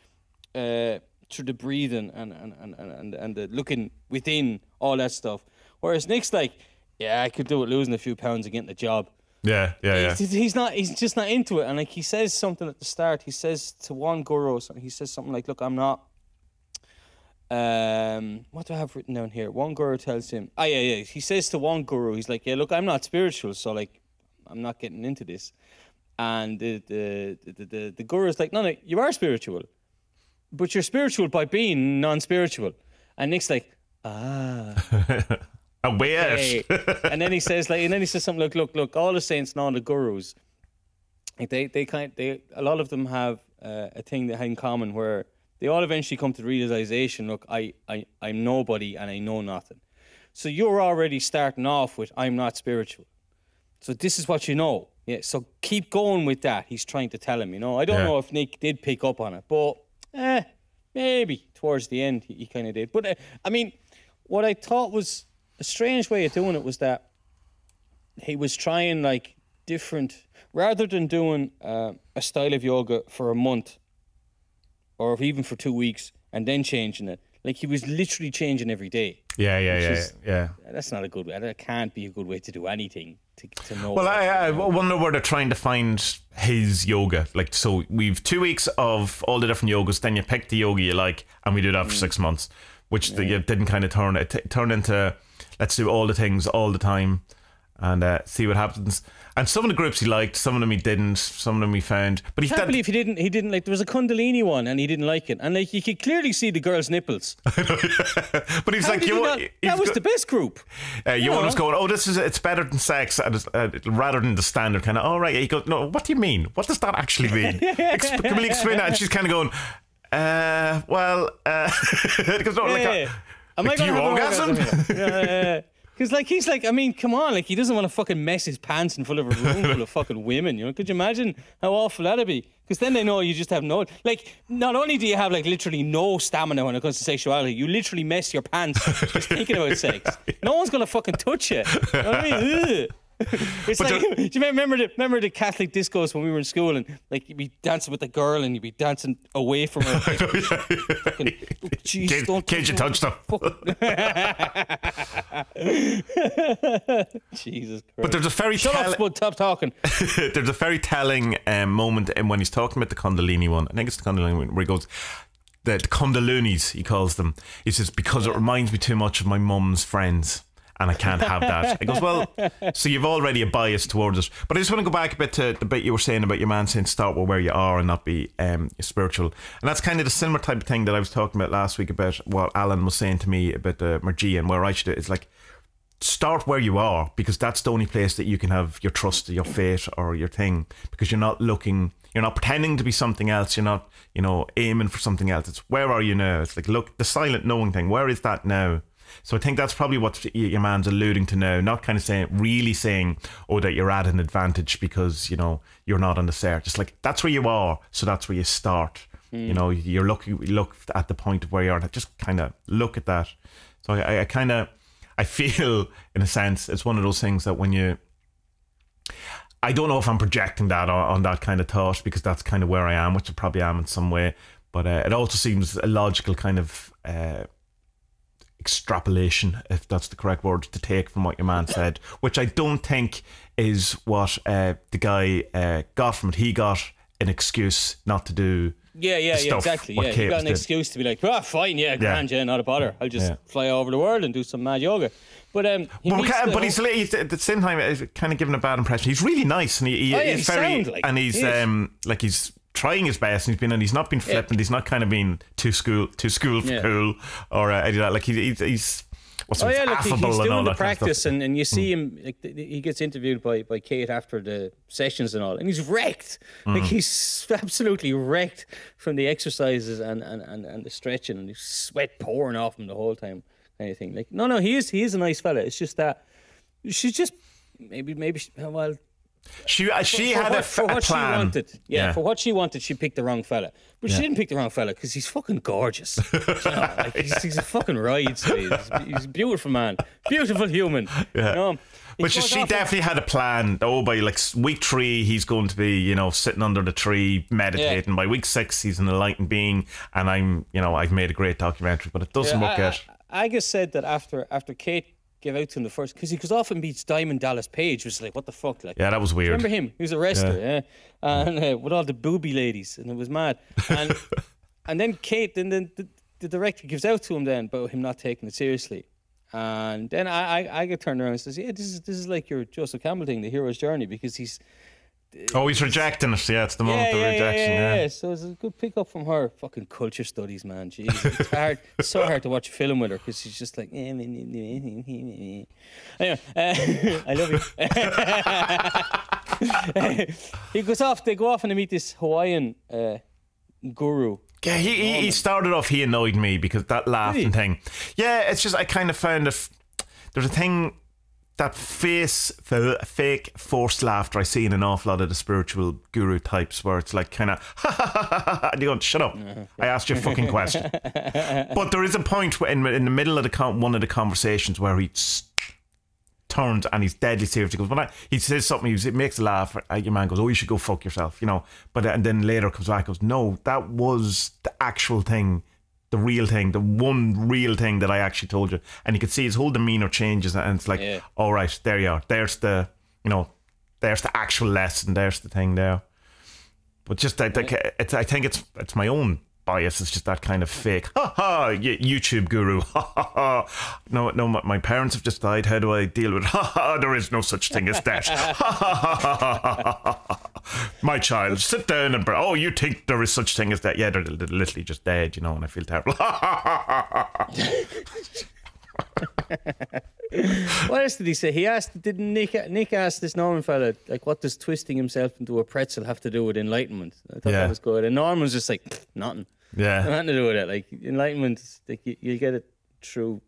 uh, through the breathing and and, and, and, and the looking within all that stuff. Whereas Nick's like, yeah, I could do it losing a few pounds and getting a job. yeah, yeah, yeah. He's, he's not. He's just not into it. And like he says something at the start. He says to one guru, he says something like, "Look, I'm not." Um, what do I have written down here? One guru tells him, "Ah, yeah, yeah." He says to one guru, he's like, "Yeah, look, I'm not spiritual, so like, I'm not getting into this." And the the the the, the guru is like, "No, no, you are spiritual, but you're spiritual by being non-spiritual." And Nick's like, "Ah." (laughs) A out. Hey. and then he says like, and then he says something like, "Look, look, all the saints and all the gurus, like they they kind they a lot of them have uh, a thing they have in common where they all eventually come to the realization, look, I I I'm nobody and I know nothing. So you're already starting off with I'm not spiritual. So this is what you know. Yeah. So keep going with that. He's trying to tell him. You know, I don't Yeah. know if Nick did pick up on it, but eh, maybe towards the end he, he kind of did. But uh, I mean, what I thought was a strange way of doing it was that he was trying like different rather than doing uh, a style of yoga for a month or even for two weeks and then changing it like he was literally changing every day Yeah, yeah, yeah, is- yeah. that's not a good way that can't be a good way to do anything to, to know Well, I, I wonder where they're trying to find his yoga. Like, so we've two weeks of all the different yogas. Then you pick the yoga you like, and we do that for six months, which the, you didn't kind of turn it t- turn into. Let's do all the things all the time, and uh, see what happens. And some of the groups he liked, some of them he didn't, some of them he found. But he I can't did. believe he didn't. He didn't like. There was a Kundalini one, and he didn't like it. And like you could clearly see the girl's nipples. (laughs) but he's How like, you, he not- that was go- the best group. Uh, you Yeah. was going, oh, this is it's better than sex, and uh, rather than the standard kind of. All right, he goes, no, what do you mean? What does that actually mean? (laughs) Exp- can we explain that? And she's kind of going, uh, well, uh, (laughs) because no, like, Yeah. uh, Am like, do you gonna have an orgasm? orgasm here? yeah, Because like he's like, I mean, come on, like he doesn't want to fucking mess his pants in full of a room full of fucking women. You know? Could you imagine how awful that'd be? Because then they know you just have no like. Not only do you have like literally no stamina when it comes to sexuality, you literally mess your pants just thinking about sex. (laughs) No one's gonna fucking touch you. you know what I mean? (laughs) It's But like, (laughs) do you remember the remember the Catholic discos when we were in school and like you'd be dancing with the girl and you'd be dancing away from her. (laughs) Like, fucking, oh, jeez, Kid, don't kid, you touched them. Jesus Christ. But there's a very Shut up, tell- Spud. Stop talking. there's a very telling um, moment in when he's talking about the Kundalini one. I think it's the Kundalini one where he goes, the, the he calls them. He says, because it reminds me too much of my mum's friends. And I can't have that. He goes, Well, so you've already a bias towards it. But I just want to go back a bit to the bit you were saying about your man saying start where you are and not be um, spiritual. And that's kind of the similar type of thing that I was talking about last week about what Alan was saying to me about the Magia and where I should. It's like, start where you are because that's the only place that you can have your trust, your faith, or your thing because you're not looking, you're not pretending to be something else. You're not, you know, aiming for something else. It's where are you now? It's like, look, the silent knowing thing, where is that now? So I think that's probably what your man's alluding to now, not kind of saying, really saying, oh, that you're at an advantage because, you know, you're not on the cert. Just like, that's where you are, so that's where you start. You know, you're looking, look at the point of where you are, just kind of look at that. So I, I kind of, I (laughs) feel, in a sense, it's one of those things that when you, I don't know if I'm projecting that on, on that kind of thought because that's kind of where I am, which I probably am in some way. But uh, it also seems a logical kind of uh, extrapolation, if that's the correct word, to take from what your man said, which I don't think is what uh, the guy uh, got from it. He got an excuse not to do. Yeah, yeah, yeah, exactly. Yeah, you got an doing. excuse to be like, ah, fine, yeah, grand, yeah, not a bother. I'll just Yeah. fly over the world and do some mad yoga. But um, he But, but he's, he's at the same time kind of giving a bad impression. He's really nice and he, he Oh, yeah, is he very like and he's um like he's trying his best and he's been and he's not been flippant. He's not kind of been too school too school for Yeah. cool or uh, any of that. Like he, he's he's what's Oh it, yeah, look, affable he's and all doing the that kind of practice. Hmm. and, and you see him. Like, he gets interviewed by, by Kate after the sessions and all, and he's wrecked. Hmm. Like he's (laughs) absolutely wrecked from the exercises and, and, and, and the stretching, and he's sweat pouring off him the whole time, of. Like, no, no, he is he is a nice fella. It's just that she's just maybe maybe she, well. She uh, she for had what, a, for what she plan. wanted, yeah, Yeah. for what she wanted, she picked the wrong fella. But she didn't pick the wrong fella because he's fucking gorgeous. (laughs) You know, like, he's, he's a fucking ride. He's, he's a beautiful man, beautiful human. (laughs) Yeah. You know? But she, she and- definitely had a plan. Oh, by like week three, he's going to be, you know, sitting under the tree meditating. By week six, he's an enlightened being, and I'm, you know, I've made a great documentary, but it doesn't Yeah, work I- out. I, Agus said that after after Kate gave out to him the first because he goes off and beats Diamond Dallas Page, which is like what the fuck, like. Yeah, that was weird. Remember him? He was a wrestler, yeah, and uh, with all the booby ladies, and it was mad. And (laughs) and then Kate, then the, the, the director gives out to him then about him not taking it seriously. And then I, I, I get turned around and says, "Yeah, this is this is like your Joseph Campbell thing, the hero's journey, because he's Oh, he's rejecting us. Yeah, it's the moment yeah, of yeah, rejection. yeah, Yeah, So it's a good pick up from her. Fucking culture studies, man. Jeez, it's hard. It's so hard to watch a film with her because she's just like. eh. Anyway, uh, (laughs) I love you. (laughs) he goes off. They go off and they meet this Hawaiian uh, guru. Yeah, he, he, he started off, he annoyed me because that laughing he? thing. Yeah, it's just, I kind of found it. There's a thing, that face, f- fake forced laughter I see in an awful lot of the spiritual guru types where it's like kind of, (laughs) and you go, shut up. I asked you a fucking question. (laughs) but there is a point in, in the middle of the con- one of the conversations where he s- turns and he's deadly serious. He goes, when I, he says something, he, was- it makes a laugh. uh, Your man goes, oh, you should go fuck yourself, you know. But and then later comes back, goes, no, that was the actual thing, the real thing, the one real thing that I actually told you. And you could see his whole demeanor changes, and it's like, Yeah. all right, there you are. There's the, you know, there's the actual lesson. There's the thing there. But just I think it's I think it's it's my own bias. It's just that kind of fake. Ha ha! YouTube guru. (laughs) Ha ha ha! No, no. My, my parents have just died. How do I deal with? (laughs) Ha ha! There is no such thing as death. (laughs) Ha ha ha ha ha ha! My child, sit down and. Oh, you think there is such thing as that? Yeah, they're, literally just dead, you know. And I feel terrible. (laughs) What else did he say? He asked, did Nick Nick ask this Norman fella, like, what does twisting himself into a pretzel have to do with enlightenment? I thought Yeah. that was good. And Norman was just like, nothing. Yeah. Nothing to do with it. Like, enlightenment, like, you, you get it through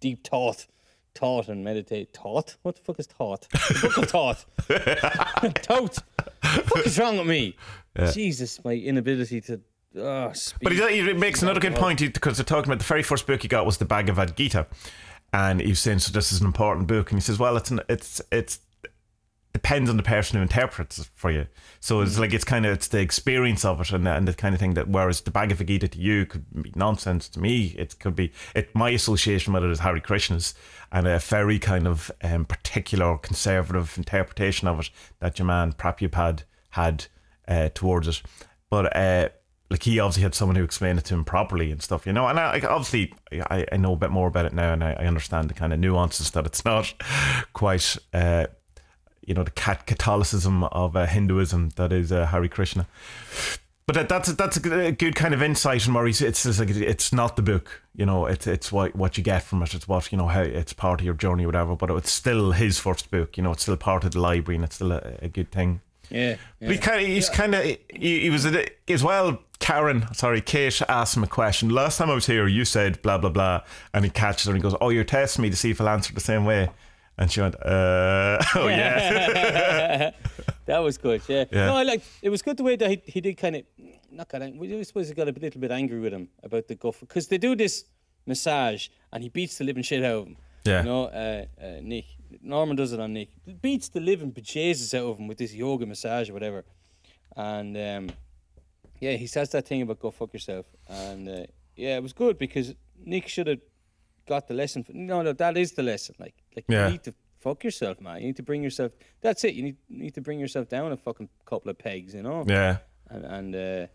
deep thought. Thought and meditate. Thought? What the fuck is thought? The book of thought. (laughs) Thought. What the fuck is wrong with me? Jesus, my inability to speak. But he, he makes another good point because they're talking about the very first book he got was the Bhagavad Gita, and he's saying so this is an important book, and he says, well, it's an, it's it's depends on the person who interprets it for you. So it's like it's kind of it's the experience of it and, and the kind of thing that whereas the Bhagavad Gita to you could be nonsense to me. It could be it my association with it is Hare Krishna's and a very kind of um, particular conservative interpretation of it that your man Prabhupada had uh, towards it. But uh, like he obviously had someone who explained it to him properly and stuff, you know. And I, obviously I, I know a bit more about it now, and I, I understand the kind of nuances that it's (laughs) not quite, uh, you know, the cat Catholicism of uh, Hinduism that is uh, Hare Krishna. But that, that's that's a good kind of insight, and Maurice. It's, it's like it's not the book, you know. It's it's what what you get from it. It's what you know how it's part of your journey, whatever. But it's still his first book, you know. It's still part of the library, and it's still a, a good thing. Yeah. But he kind of, he's kind of, he, he was a, as well. Karen, sorry, Kate asked him a question. Last time I was here, you said blah blah blah, and he catches her and he goes, "Oh, you're testing me to see if I'll answer the same way." And she went, uh, (laughs) "Oh yeah." (laughs) that was good. Yeah. Yeah. No, I like. It was good the way that he, he did kind of not got. angry. I suppose he got a little bit angry with him about the guff because they do this massage and he beats the living shit out of him. Yeah. You know, uh, uh, Nick Norman does it on Nick. Beats the living bejesus out of him with this yoga massage or whatever, and um, yeah, he says that thing about go fuck yourself, and uh, yeah, it was good because Nick should have got the lesson. No, no, that is the lesson. Like, like Yeah. you need to fuck yourself, man. You need to bring yourself. That's it. You need need to bring yourself down a fucking couple of pegs, you know. yeah. And and uh,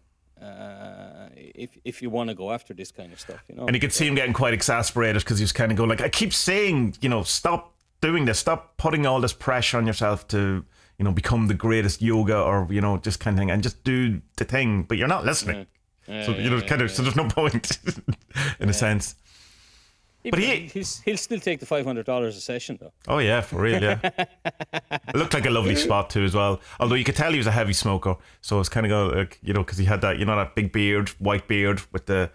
uh, if if you want to go after this kind of stuff, you know. And you could see him getting quite exasperated because he was kind of going like, "I keep saying, you know, stop doing this, stop putting all this pressure on yourself to." You know, become the greatest yoga, or you know, just kind of thing, and just do the thing. But you're not listening, so you know, kind of. So there's no point, (laughs) in a sense. but he- he's, he'll still take the five hundred dollars a session though. Oh yeah, for real, yeah. it (laughs) looked like a lovely spot too, as well. Although you could tell he was a heavy smoker, so it's kind of like you know because he had that you know that big beard, white beard with the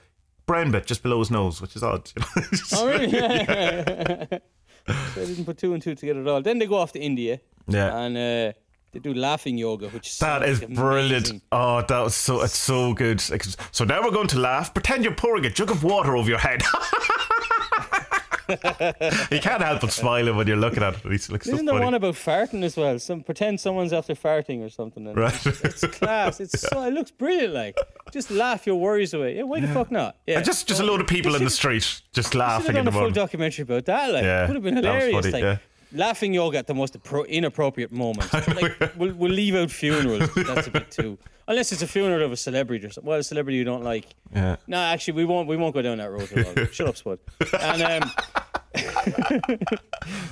brown bit just below his nose, which is odd. You (laughs) know? Oh really? So I didn't put two and two together at all. Then they go off to India. Yeah. And uh, they do laughing yoga, which That brilliant. amazing. Oh, that was so it's so good. So now we're going to laugh. Pretend you're pouring a jug of water over your head. (laughs) (laughs) you can't help but smiling when you're looking at it. He looks so Isn't there funny. one about farting as well? Some pretend someone's after farting or something. And Right. It's, it's (laughs) class. It's so, it looks brilliant. Like just laugh your worries away. Yeah, why the fuck not? Yeah, And just just a load of people in the street just Should have laughing in the a full documentary about that. Like, Yeah, would have been that was hilarious. funny, like, yeah. Laughing yoga at the most appro- inappropriate moments. (laughs) Like, we'll, we'll leave out funerals. That's a bit too. Unless it's a funeral of a celebrity or something. Well, a celebrity you don't like. Yeah. No, actually, we won't. We won't go down that road. Shut up, Spud. And um, (laughs)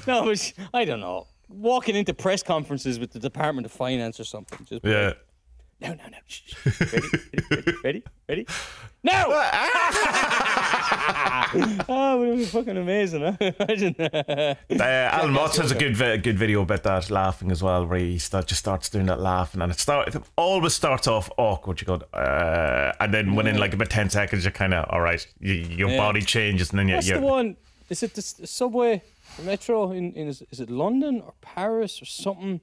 no, but I don't know. Walking into press conferences with the Department of Finance or something. Just Yeah. like, no, no, no. Shh, shh. Ready, ready, (laughs) ready, ready. No! (laughs) (laughs) oh, it would be fucking amazing. Huh? Imagine. Uh, Alan Watts has a good vi- good video about that laughing as well, where he start, just starts doing that laughing, and it start it always starts off awkward. You go, uh, and then within like about ten seconds, you're kind of all right. You, your Yeah. body changes, and then you, What's you the one? Is it the, the subway, the metro in, in is, is it London or Paris or something?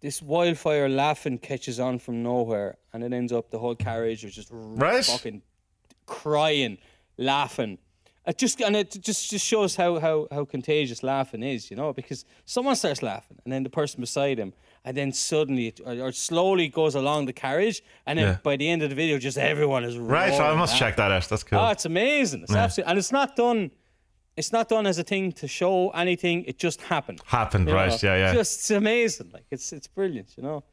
This wildfire laughing catches on from nowhere, and it ends up the whole carriage is just Right. fucking crying, laughing. It just and it just just shows how how how contagious laughing is, you know, because someone starts laughing, and then the person beside him, and then suddenly it, or, or slowly goes along the carriage, and then Yeah. by the end of the video, just everyone is right. So I must laughing. check that out. That's cool. Oh, it's amazing. It's absolutely, and it's not done. It's not done as a thing to show anything. It just happened. Happened, you right? know? Yeah, yeah. Just amazing. Like it's it's brilliant. You know.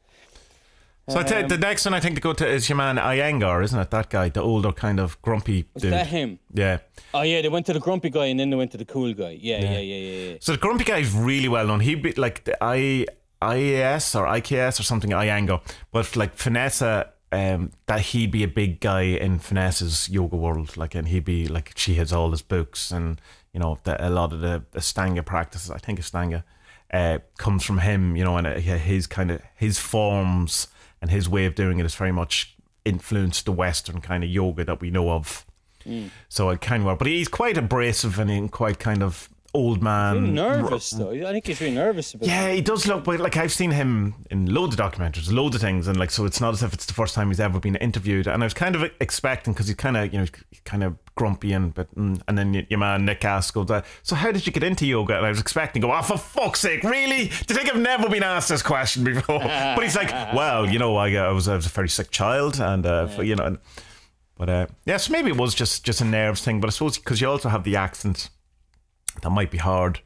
so I tell you, the next one I think to go to is your man Iyengar, isn't it? That guy, the older kind of grumpy Was dude. that him? Yeah. Oh yeah, they went to the grumpy guy and then they went to the cool guy. Yeah, yeah, yeah, yeah. yeah. So the grumpy guy is really well known. He'd be like the I IAS or IKS or something, Iyengar. But like Vanessa, um, that he'd be a big guy in Vanessa's yoga world. Like, and he'd be like, she has all his books and, you know, the, a lot of the Astanga practices, I think Astanga, uh, comes from him, you know, and uh, his kind of, his forms and his way of doing it is very much influenced the Western kind of yoga that we know of. So it kind of, but he's quite abrasive and quite kind of old man. Nervous though. I think he's really nervous about. Yeah, he does look, but like I've seen him in loads of documentaries, loads of things, and like so, it's not as if it's the first time he's ever been interviewed. And I was kind of expecting because he's kind of, you know, kind of grumpy and but, mm, and then your man Nick asked goes, uh, "So how did you get into yoga?" And I was expecting, to go, "Oh, for fuck's sake, really? Do you think I've never been asked this question before?" (laughs) but he's like, "Well, you know, I, uh, I was I was a very sick child, and uh, you know." And, but uh, yeah, so maybe it was just just a nerves thing. But I suppose because you also have the accent, that might be hard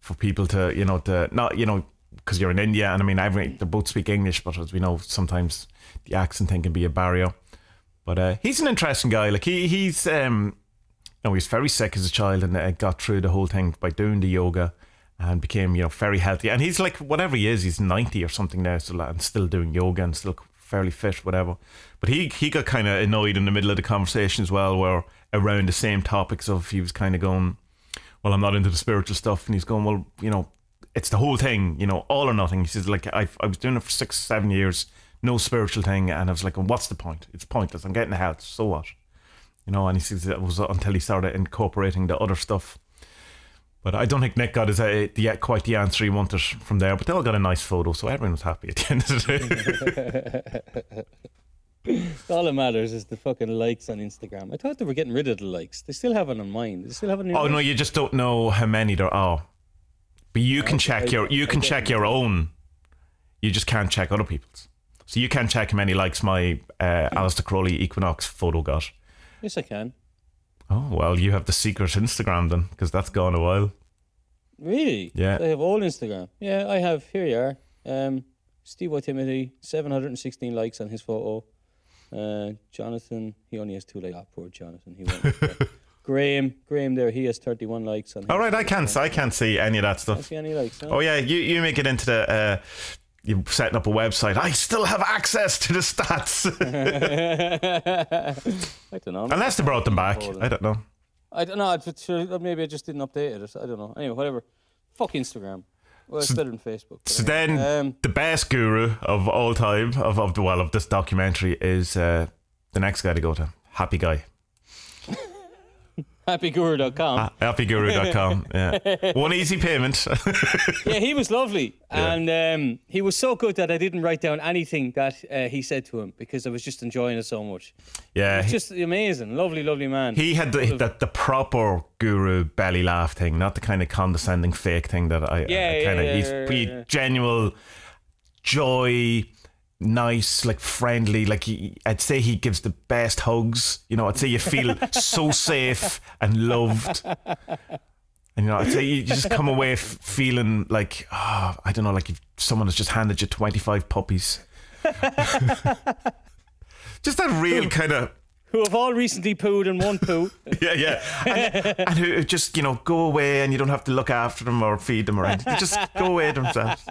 for people to you know to not you know because you're in India and I mean every they both speak English, but as we know, sometimes the accent thing can be a barrier. But uh, he's an interesting guy. Like he he's um, you know, he was very sick as a child and uh, got through the whole thing by doing the yoga and became you know very healthy. And he's like whatever he is, he's ninety or something now, so and still doing yoga and still fairly fit, whatever. But he he got kind of annoyed in the middle of the conversation as well, where around the same topics of he was kind of going, well, I'm not into the spiritual stuff, and he's going, well, you know, it's the whole thing, you know, all or nothing. He says like I I was doing it for six seven years, no spiritual thing, and I was like, well, what's the point? It's pointless. I'm getting the health, so what? You know, and he says it was until he started incorporating the other stuff. But I don't think Nick got his uh, the, quite the answer he wanted from there. But they all got a nice photo, so everyone was happy at the end of the day. (laughs) (laughs) (laughs) All that matters is the fucking likes on Instagram. I thought they were getting rid of the likes. They still have it on mine. They still have it oh no, you just don't know how many there are. But you can check your you can check your own. You just can't check other people's. So you can't check how many likes my uh, Aleister Crowley Equinox photo got. Yes, I can. Oh well, you have the secret Instagram then, because that's gone a while. Really? Yeah. I have all Instagram. Yeah, I have. Here you are. Um, Steve. Timothy, 716 likes on his photo. Uh, Jonathan, he only has two likes. Ah, poor Jonathan. He went. (laughs) Graham, Graham there, he has 31 likes on All right, I can't I can't see any of that stuff. see any likes. No? Oh yeah, you you make it into the. Uh, you're setting up a website. I still have access to the stats, (laughs) (laughs) I don't know. unless they brought them back. I don't know. I don't know. it's- Maybe I just didn't update it. I don't know. Anyway, whatever. Fuck Instagram. Well, it's better than Facebook. So anyway. then, Um, the best guru of all time of, of the well of this documentary is uh, the next guy to go to. Happy guy. happyguru.com. Happyguru.com. Yeah. (laughs) One easy payment. (laughs) yeah, he was lovely, and um, he was so good that I didn't write down anything that uh, he said to him because I was just enjoying it so much. yeah. He, just amazing, lovely, lovely man. he had the, the the proper guru belly laugh thing, not the kind of condescending fake thing that I, Yeah, I yeah, kind of yeah, he's yeah, he yeah. genuine joy nice like friendly like he, I'd say he gives the best hugs. You know I'd say you feel so (laughs) safe and loved. And you know I'd say you just come away f- feeling like oh, I don't know like if someone has just handed you 25 puppies. (laughs) Just that real kind of who have all recently pooed in one poo. (laughs) yeah, yeah. And, and who just, you know, go away and you don't have to look after them or feed them or anything. They just go away themselves.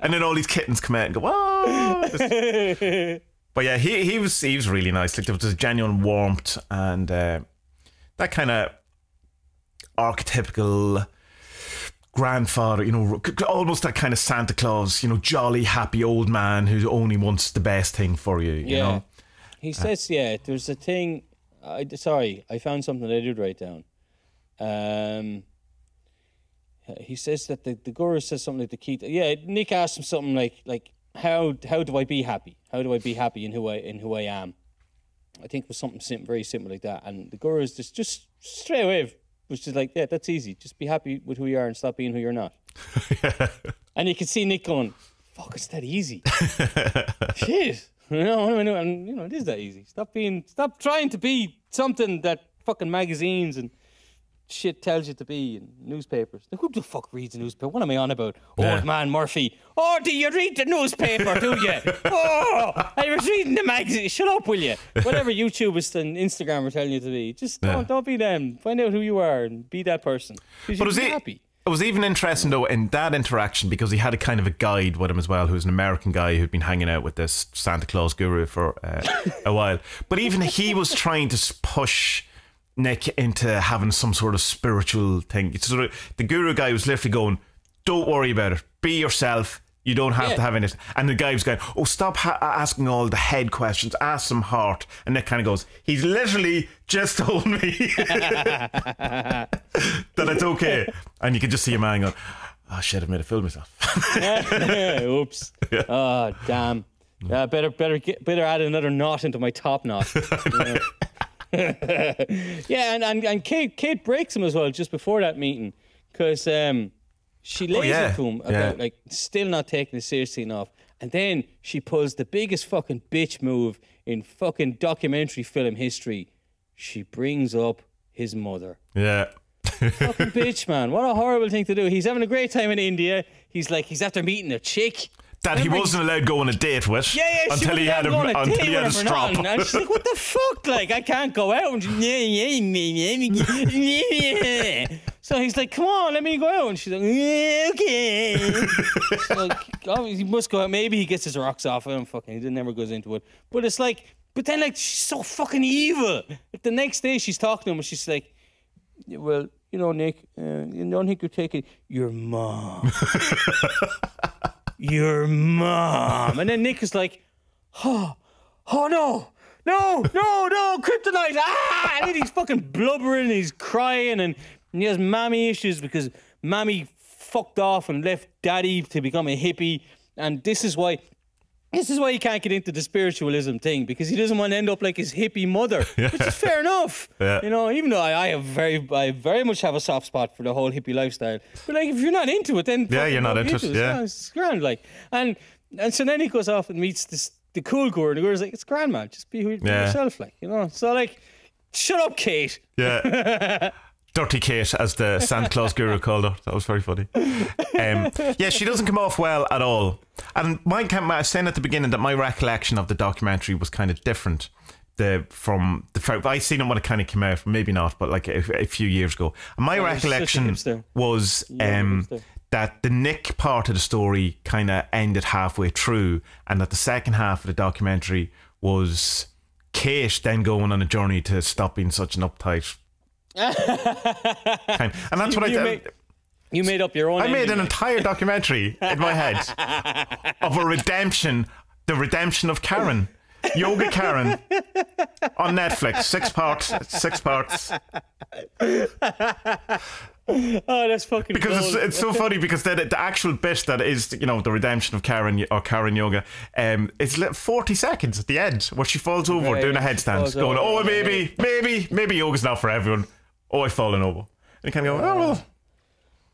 And then all these kittens come out and go, oh. (laughs) But yeah, he, he was he was really nice. Like there was this genuine warmth and uh, that kind of archetypical grandfather, you know, almost that kind of Santa Claus, you know, jolly, happy old man who only wants the best thing for you, you Yeah. know. He says, yeah, there's a thing. I, sorry, I found something I did write down. Um, he says that the, the guru says something like the key. To, yeah, Nick asked him something like like how how do I be happy? How do I be happy in who I in who I am? I think it was something sim- very simple like that. And the guru is just just straight away was just like, yeah, that's easy. Just be happy with who you are and stop being who you're not. (laughs) And you can see Nick going, fuck, it's that easy. (laughs) Shit. (laughs) You know, what am I doing? And, you know, it is that easy. Stop being, stop trying to be something that fucking magazines and shit tells you to be in newspapers. Who the fuck reads a newspaper? What am I on about? Yeah. Old man Murphy. Oh, do you read the newspaper, do you? (laughs) oh, I was reading the magazine. Shut up, will you? Whatever (laughs) YouTubers and Instagram are telling you to be, just don't, Yeah. don't be them. Find out who you are and be that person. Because But you'll be it? happy. It was even interesting though in that interaction because he had a kind of a guide with him as well, who's an American guy who'd been hanging out with this Santa Claus guru for uh, a while. But even he was trying to push Nick into having some sort of spiritual thing. It's sort of the guru guy was literally going, "Don't worry about it. Be yourself. You don't have Yeah. to have any. And the guy was going, "Oh, stop ha- asking all the head questions. Ask some heart." And Nick kind of goes, "He's literally just (laughs) told me (laughs) that it's okay." (laughs) And you can just see a man going, "Oh shit, I've made a fool of myself." Oops. Oh damn. Yeah, better better get, better add another knot into my top knot. yeah, Yeah, and, and and Kate Kate breaks him as well just before that meeting because um, she lays Oh, yeah. it to him about Yeah. like still not taking it seriously enough, and then she pulls the biggest fucking bitch move in fucking documentary film history. She brings up his mother yeah. fucking (laughs) bitch, man. What a horrible thing to do. He's having a great time in India. He's like, he's after meeting a chick. That he wasn't allowed to go on a date with Yeah, yeah, until he had him until he had a strop. And she's like, what the fuck? Like, I can't go out. (laughs) (laughs) And she's, so he's like, come on, let me go out. And she's like, "Yeah, okay. so, oh, he must go out. Maybe he gets his rocks off. I don't fucking, he never goes into it. But it's like, but then, like, she's so fucking evil. Like, the next day, she's talking to him and she's like, well, you know, Nick, uh, you don't think you're taking your mom. (laughs) your mom. And then Nick is like, oh, oh no, no, no, no, kryptonite. Ah! And then he's fucking blubbering, and he's crying, and, and he has mommy issues because mommy fucked off and left daddy to become a hippie. And this is why. This is why he can't get into the spiritualism thing because he doesn't want to end up like his hippie mother, (laughs) which is fair enough. Yeah. You know, even though I, I have very, I very much have a soft spot for the whole hippie lifestyle. But like, if you're not into it, then Yeah, you're not don't into it, yeah. It's, grand, like, and and so then he goes off and meets this the cool girl, and the girl's like, "It's grand, man. Just be, who- be Yeah. yourself, like, you know." So like, shut up, Kate. Yeah. (laughs) Dirty Kate, as the Santa Claus guru (laughs) called her. That was very funny. Um, yeah, she doesn't come off well at all. And my, I was saying at the beginning that my recollection of the documentary was kind of different. The from the fact I seen it when it kind of came out, maybe not, but like a, a few years ago. And my a recollection was um, that the Nick part of the story kind of ended halfway through, and that the second half of the documentary was Kate then going on a journey to stop being such an uptight. Kind. And that's what I did. you made up your own. I made an entire documentary in my head (laughs) of a redemption, the redemption of Karen. Yoga Karen on Netflix, six parts, six parts. Oh, that's fucking. Because it's, it's so funny because the, the actual bit that is you know the redemption of Karen or Karen Yoga, um, it's forty seconds at the end where she falls over Right, doing a headstand, going, over, "Oh, maybe, maybe, maybe yoga's not for everyone." Oh, I've fallen over. And kind of go, "Oh well."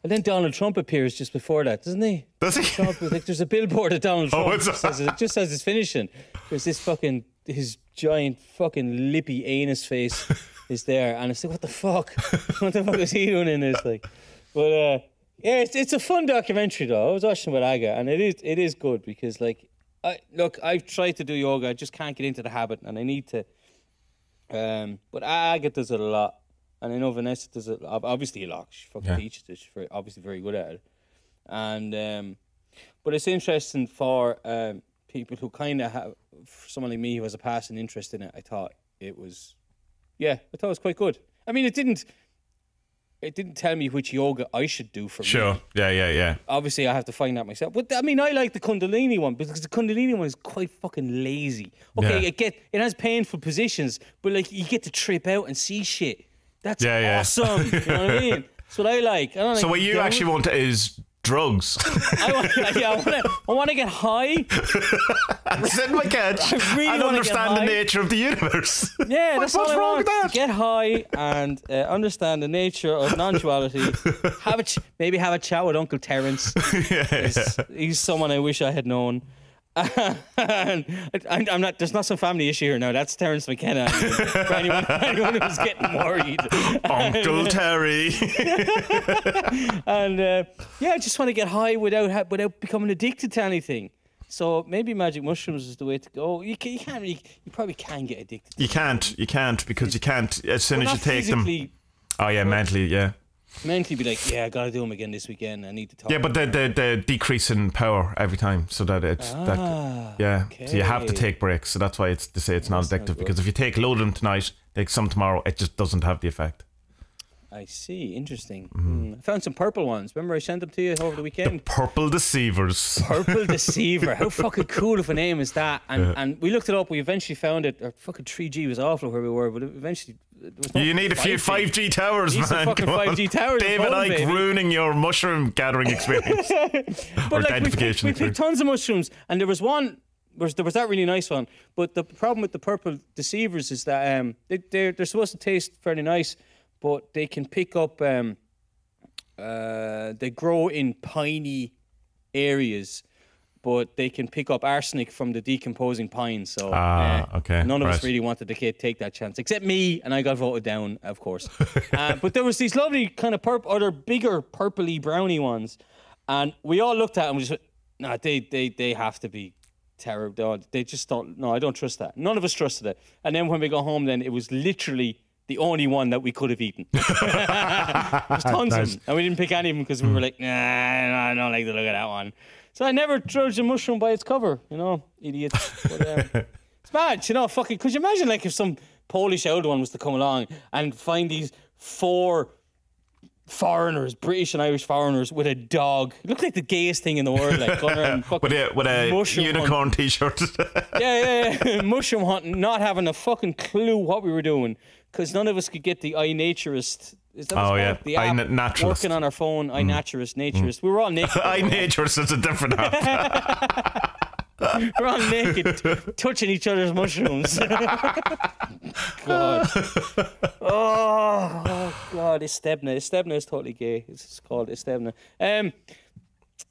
And then Donald Trump appears just before that, doesn't he? Does he? Trump, like, there's a (laughs) billboard of Donald Oh, Trump it's- just, as, just as it's finishing. There's this fucking his giant fucking lippy anus face (laughs) is there, and it's like, what the fuck? (laughs) what the fuck is he doing in this? Like, but uh, yeah, it's, it's a fun documentary though. I was watching with Aga, and it is it is good because like, I look, I've tried to do yoga, I just can't get into the habit, and I need to. Um, but Aga does it a lot, and I know Vanessa does it obviously a lot. She fucking Yeah. teaches it. She's very, obviously very good at it, and um, but it's interesting for um, people who kind of have for someone like me who has a passing interest in it. I thought it was, yeah, I thought it was quite good. I mean, it didn't. It didn't tell me which yoga I should do for me. Sure. Yeah, yeah, yeah. Obviously, I have to find that myself. But I mean, I like the Kundalini one because the Kundalini one is quite fucking lazy. Okay, Yeah. it get it has painful positions, but like you get to trip out and see shit. That's Yeah, yeah. awesome. you know what I mean? That's what I like. I don't So like what you down- actually want is drugs. (laughs) I want, (laughs) yeah, I want to. I want to get high. (laughs) Sit in my couch I really and understand the nature of the universe. Yeah, What- that's what's all I wrong want. with that? Get high and uh, understand the nature of non-duality. have a ch- maybe have a chat with Uncle Terence. he's, he's someone I wish I had known. (laughs) I, I'm not. There's not some family issue here now. That's Terence McKenna. For anyone, anyone who's getting worried. (laughs) Uncle Terry. (laughs) And uh, yeah, I just want to get high without without becoming addicted to anything. So maybe magic mushrooms is the way to go. You, can, you can't really. You probably can get addicted. to you can't. You can't because you can't. As soon Well, as you take them. Oh yeah, mentally. Yeah. Mentally be like, yeah, I gotta do them again this weekend. I need to talk. Yeah, but the the, the decrease in power every time, so that it's Ah, that. Yeah. So you have to take breaks. So that's why it's to say it's not addictive because if you take a load of them tonight, take some tomorrow, it just doesn't have the effect. I see. Interesting. Hmm. I found some purple ones. Remember I sent them to you over the weekend? Purple Deceivers. (laughs) Purple Deceiver. How fucking cool of a name is that? And and we looked it up. We eventually found it. Our fucking 3G was awful where we were, but eventually no You need a few 5G. 5G towers, Need man. fucking 5G towers David Icke baby. ruining your mushroom gathering experience. or (laughs) But like we picked, we picked tons of mushrooms, and there was one. Was, there was that really nice one, but the problem with the purple deceivers is that um, they, they're they're supposed to taste fairly nice, but they can pick up. Um, uh, they grow in piney areas, but they can pick up arsenic from the decomposing pine. So Ah, uh, okay, none of us really wanted to take that chance, except me, and I got voted down, of course. (laughs) uh, but there was these lovely kind of purple, other bigger purpley browny ones, and we all looked at them and we just went, "Nah, they they they have to be." Terrible. They just don't. No, I don't trust that. None of us trusted it. And then when we got home, then it was literally the only one that we could have eaten. (laughs) There's tons of them, and we didn't pick any of them because we were like, nah, I don't like the look of that one. So I never judged a mushroom by its cover, you know, idiots. But, (laughs) um, it's mad, you know, fucking. Could you imagine like if some Polish old one was to come along and find these four foreigners, British and Irish foreigners, with a dog? It looked like the gayest thing in the world, like going around (laughs) fucking with a with a mushroom unicorn T-shirt. yeah, yeah, yeah. mushroom hunting, not having a fucking clue what we were doing because none of us could get the iNaturist. Is that Oh, yeah. the app iNaturalist. working on our phone. iNaturist, Naturist. Naturist. We were all naked. (laughs) I nature's is a different app. (laughs) we're all naked, t- touching each other's mushrooms. (laughs) God. Oh, oh God, Istebna. Istebna is totally gay. It's called Istebna. Um,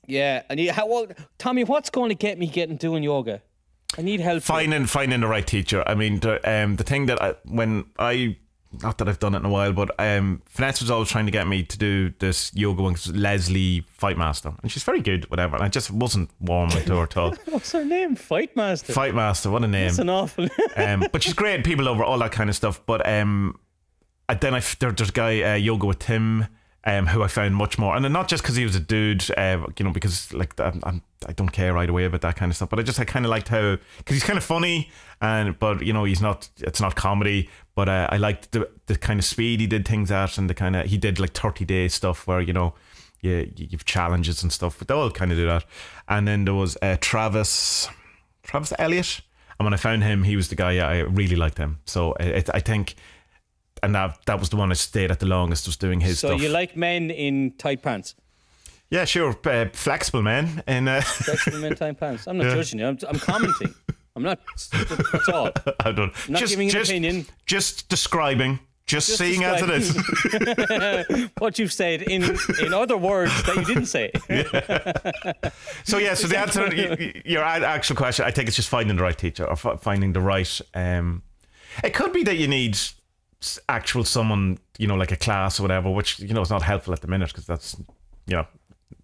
yeah, and you, How, what, Tommy, what's going to get me getting doing yoga? I need help. finding finding the right teacher. I mean, the, um, the thing that I, when I not that I've done it in a while, but um, Vanessa was always trying to get me to do this yoga one. 'cause Lesley Fightmaster, and she's very good, whatever. And I just wasn't warm to her at all. (laughs) What's her name? Fightmaster. Fight Master, what a name! An awful. (laughs) um, but she's great. People over all that kind of stuff. But um, I, then I there, there's a guy uh, yoga with Tim. Um, who I found much more, and not just because he was a dude, uh, you know, because like I'm, I'm, I don't care right away about that kind of stuff, but I just I kind of liked how because he's kind of funny, and but you know he's not, it's not comedy, but uh, I liked the the kind of speed he did things at, and the kind of he did like thirty day stuff where you know you you've challenges and stuff, but they all kind of do that, and then there was uh, Travis, Travis Elliott. And when I found him, he was the guy. I really liked him. So it, I think, and that that was the one I stayed at the longest. Was doing his So stuff. you like men in tight pants? yeah, sure, uh, flexible man. And uh, (laughs) Flexible men tight pants. I'm not judging you. I'm, I'm commenting. I'm not. at all. (laughs) I don't. not just, giving an just, opinion. Just describing. Just, Just seeing as it is. (laughs) What you've said in in other words that you didn't say. So yeah. So the answer, your actual question, I think it's just finding the right teacher or f- finding the right. Um, it could be that you need actual someone, you know, like a class or whatever, which you know is not helpful at the minute because that's you know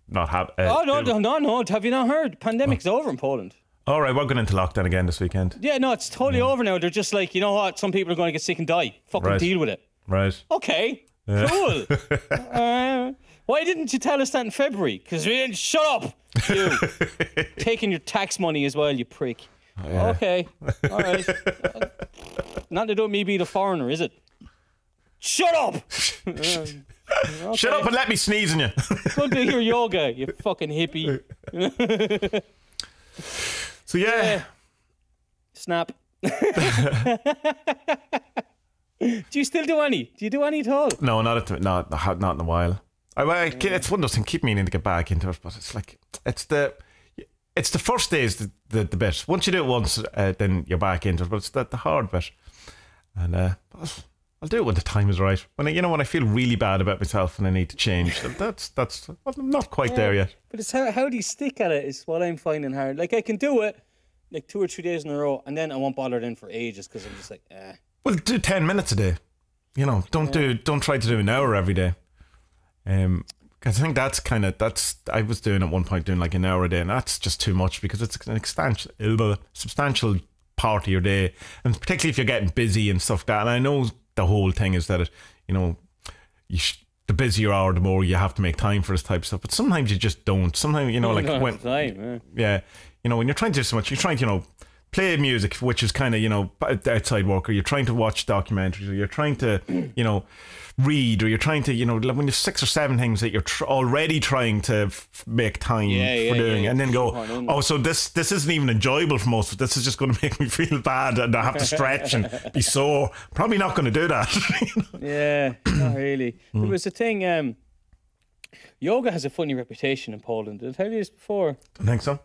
not have. Uh, Oh no, no, no, no! Have you not heard? Pandemic's over in Poland. All right, we're going into lockdown again this weekend. Yeah, no, it's totally over now. They're just like, you know what? Some people are going to get sick and die. Fucking Right. deal with it. Right. Okay, cool. uh, why didn't you tell us that in February? Because we didn't. Shut up, you. Taking your tax money as well, you prick. Okay, all right. Uh, Not to do with me being a foreigner, is it? Shut up. (laughs) Uh, Shut up and let me sneeze on you. (laughs) Go do your yoga, you fucking hippie. (laughs) so yeah. Snap. do you still do any? Do you do any at all? No, not at the, not not in a while. I, I, it's one of those things. Keep meaning to get back into it, but it's like it's the it's the first day is the, the, the bit. Once you do it once, uh, then you're back into it. But it's the, the hard bit, and uh, I'll, do it when the time is right. When I, you know when I feel really bad about myself and I need to change. That's that's well, I'm not quite there yet. But it's how, how do you stick at it is what I'm finding hard. Like I can do it like two or three days in a row, and then I won't bother then for ages because I'm just like, eh. Well, do ten minutes a day. You know, don't do don't try to do an hour every day. Um, 'cause I think that's kind of that's I was doing at one point doing like an hour a day, and that's just too much because it's an uh, substantial part of your day, and particularly if you're getting busy and stuff like that. And I know the whole thing is that it, you know, you sh- the busier you are, the more you have to make time for this type of stuff. But sometimes you just don't. Sometimes you know, like when time, eh. yeah, you know, when you're trying to do so much, you're trying to, you know, play music, which is kind of you know outside work, or you're trying to watch documentaries, or you're trying to you know read, or you're trying to you know like when there's six or seven things that you're tr- already trying to f- make time Yeah, yeah, for doing, yeah, and then go, oh, so this this isn't even enjoyable for most. This is just going (laughs) to make me feel bad, and I have to stretch and be (laughs) sore. Probably not going to do that. (laughs) Yeah, not (clears throat) really. Hmm. There was a thing. Um, yoga has a funny reputation in Poland. Did I tell you this before? don't think so.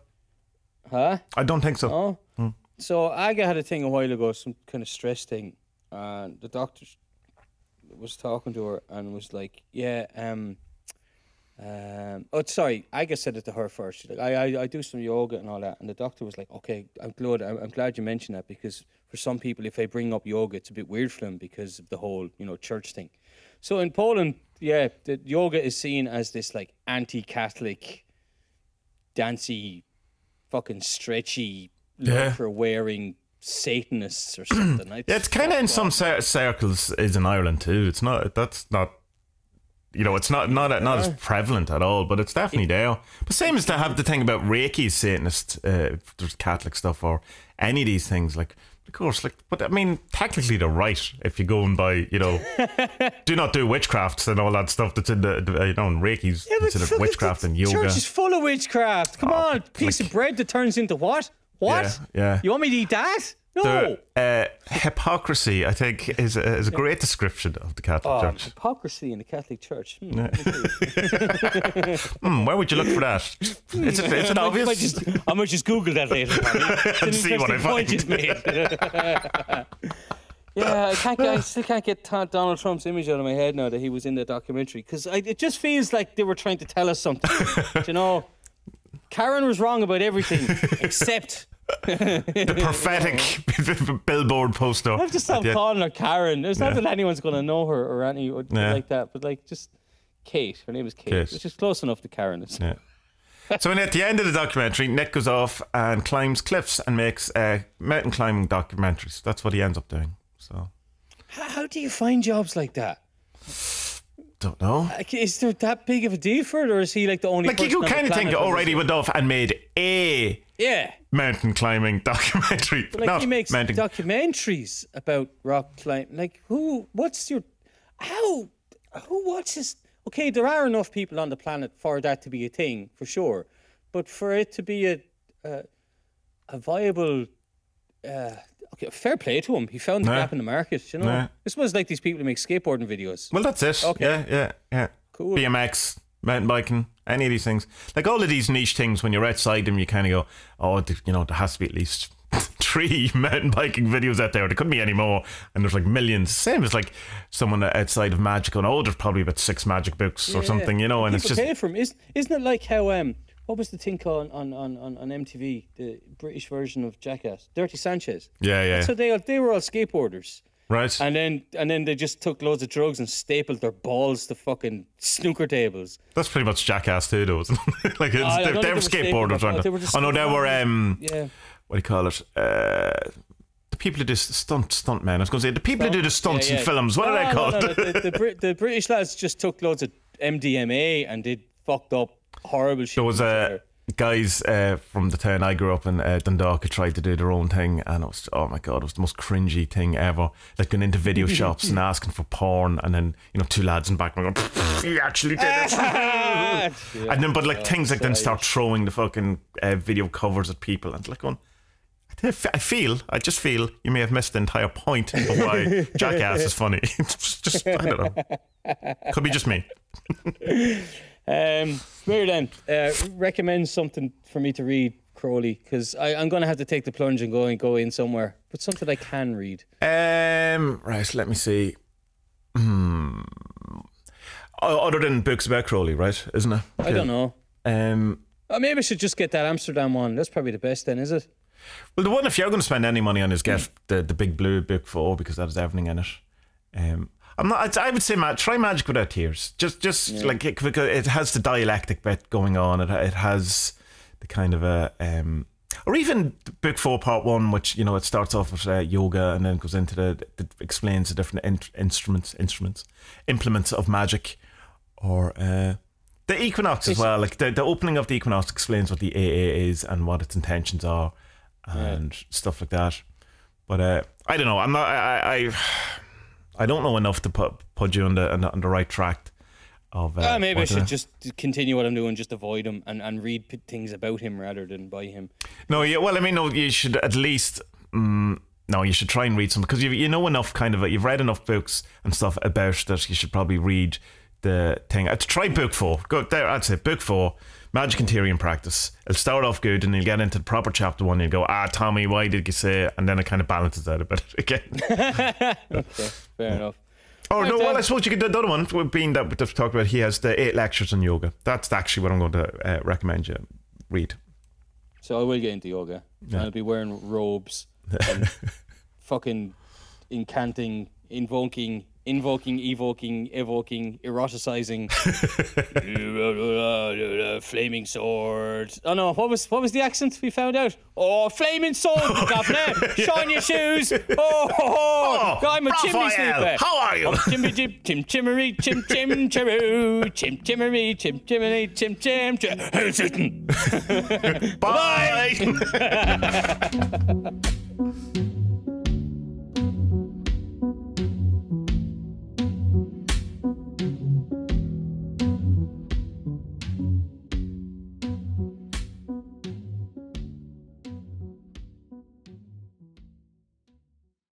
Huh? I don't think so. Oh. Hmm. So Aga had a thing a while ago, some kind of stress thing, and the doctor was talking to her and was like, "Yeah, um, um, oh, sorry, Aga said it to her first. She's like, I, I, I do some yoga and all that, and the doctor was like, "Okay, I'm glad, I'm, I'm glad you mentioned that because for some people, if they bring up yoga, it's a bit weird for them because of the whole, you know, church thing. So in Poland, yeah, the yoga is seen as this like anti-Catholic, dancey, fucking stretchy, Yeah. for wearing Satanists or (clears throat) something. I Yeah, it's kind of in some cir- circles is in Ireland too. It's not. That's not. You know, it's not not not as prevalent at all, but it's definitely there. But same as to have the thing about Reiki, Satanist, uh, there's Catholic stuff or any of these things. Like, of course, like, but I mean, technically they're right if you go and buy, you know, (laughs) do not do witchcrafts and all that stuff that's in the, you know, and Reiki's Yeah, considered witchcraft the and yoga. Church is full of witchcraft. Come Oh, on, piece like- of bread that turns into what? What? Yeah, yeah. You want me to eat that? No. The, uh, hypocrisy, I think, is a, is a great description of the Catholic Oh, Church. hypocrisy in the Catholic Church. Hmm. (laughs) Hmm, where would you look for that? Is it, is it I might obvious? just, I might just Google that later. (laughs) It's an And see what I interesting point you've made. (laughs) yeah, I can't. Get, I still can't get Donald Trump's image out of my head now that he was in the documentary because it just feels like they were trying to tell us something. you know, Karen was wrong about everything except. The prophetic (laughs) billboard poster. I've just at stopped calling her Karen. It's not Yeah. that anyone's going to know her or any or Yeah. like that, but like just Kate. Her name is Kate, Kate. which is close enough to Karen. Yeah. So, and at the end of the documentary, Nick goes off and climbs cliffs and makes uh, mountain climbing documentaries. That's what he ends up doing. So, How, how do you find jobs like that? Don't know. Like, is there that big of a deal for it, or is he like the only? Like you could kind of think, already does went off and made a? Yeah, mountain climbing (laughs) documentary. but like Not he makes mountain. documentaries about rock climbing. Like who? What's your? How? Who watches? Okay, there are enough people on the planet for that to be a thing for sure, but for it to be a a, a viable. Uh, fair play to him. He found the Yeah. gap in the market. You know, this was like these people who make skateboarding videos. well, that's it. Okay. Yeah, yeah, yeah. Cool. BMX, mountain biking, any of these things. Like all of these niche things, when you're outside them, you kind of go, oh, you know, there has to be at least (laughs) three (laughs) mountain biking videos out there. There couldn't be any more. And there's like millions. Same as like someone outside of Magic going, oh, there's probably about six Magic books or Yeah. something, you know, and it's just. 'em. Isn't, isn't it like how um what was the thing called on, on, on, on MTV the British version of Jackass Dirty Sanchez Yeah, yeah. so they they were all skateboarders right. and then and then they just took loads of drugs and stapled their balls to fucking snooker tables That's pretty much Jackass too, though, isn't it? (laughs) like, they, they were they were skateboarders, aren't they were oh, no, they were, um, yeah what do you call it? Uh, the people who do stunt stunt men. I was going to say the people who do the stunts Yeah, in films. What no, are they no, called? no, the, the, the British lads just took loads of MDMA and did fucked up horrible shit There was uh, guys uh, from the town I grew up in, uh, Dundalk, who tried to do their own thing, and it was oh my god, it was the most cringy thing ever. Like going into video (laughs) shops and asking for porn, and then you know two lads in the back going, "He actually did it." (laughs) Ah, and then, but like things like then start throwing the fucking uh, video covers at people, and like going. I feel, I just feel you may have missed the entire point of why (laughs) Jackass is funny. It's just, I don't know. Could be just me. Um, Mary then, uh, recommend something for me to read, Crowley, because I'm going to have to take the plunge and go and go in somewhere, but something I can read. Um, right, let me see. Hmm. Other than books about Crowley, right? Isn't it? I don't know. Um, Uh, maybe I should just get that Amsterdam one. That's probably the best then, is it? well, the one if you're going to spend any money on is get the, the big blue book for because that has everything in it. Um, I'm not. I would say, Matt, try Magic Without Tears. Just, just like it, because it has the dialectic bit going on. It, it has the kind of a, um, or even book four, part one, which you know it starts off with uh, yoga and then goes into the, the explains the different in, instruments, instruments, implements of magic, or uh, the equinox as well. Like the, the opening of the equinox explains what the AA is and what its intentions are, and stuff like that. But uh, I don't know. I'm not. I, I I don't know enough to put put you on the on the, on the right track. Of uh, Uh, maybe I should uh, just continue what I'm doing, just avoid him and, and read p- things about him rather than by him. No, yeah. Well, I mean, no. You should at least. Mm, no, you should try and read some because you you know enough kind of you've read enough books and stuff about that. You should probably read the thing. Uh, try book four. Go there. I'd say book four. Magic and theory and practice. It'll start off good, and you'll get into the proper chapter one. You'll go, ah, Tommy, why did you say? And then it kind of balances out a bit (laughs) again. Okay, fair enough. Oh no! Well, I suppose you could. Do the other one, being that we've talked about, he has the eight lectures on yoga. That's actually what I'm going to uh, recommend you read. So I will get into yoga. And I'll be wearing robes (laughs) and fucking incanting, invoking, invoking, evoking, evoking, eroticizing, (laughs) flaming sword. Oh no, what was what was the accent we found out? Oh, flaming sword, governor! (laughs) Shine your shoes! Oh, oh, oh. I'm a chimney sweeper. how are you? Oh, chimney chim chim chimmery chim chim chiroo chim chimmery chim chimmery chim chim chim. (laughs) Bye.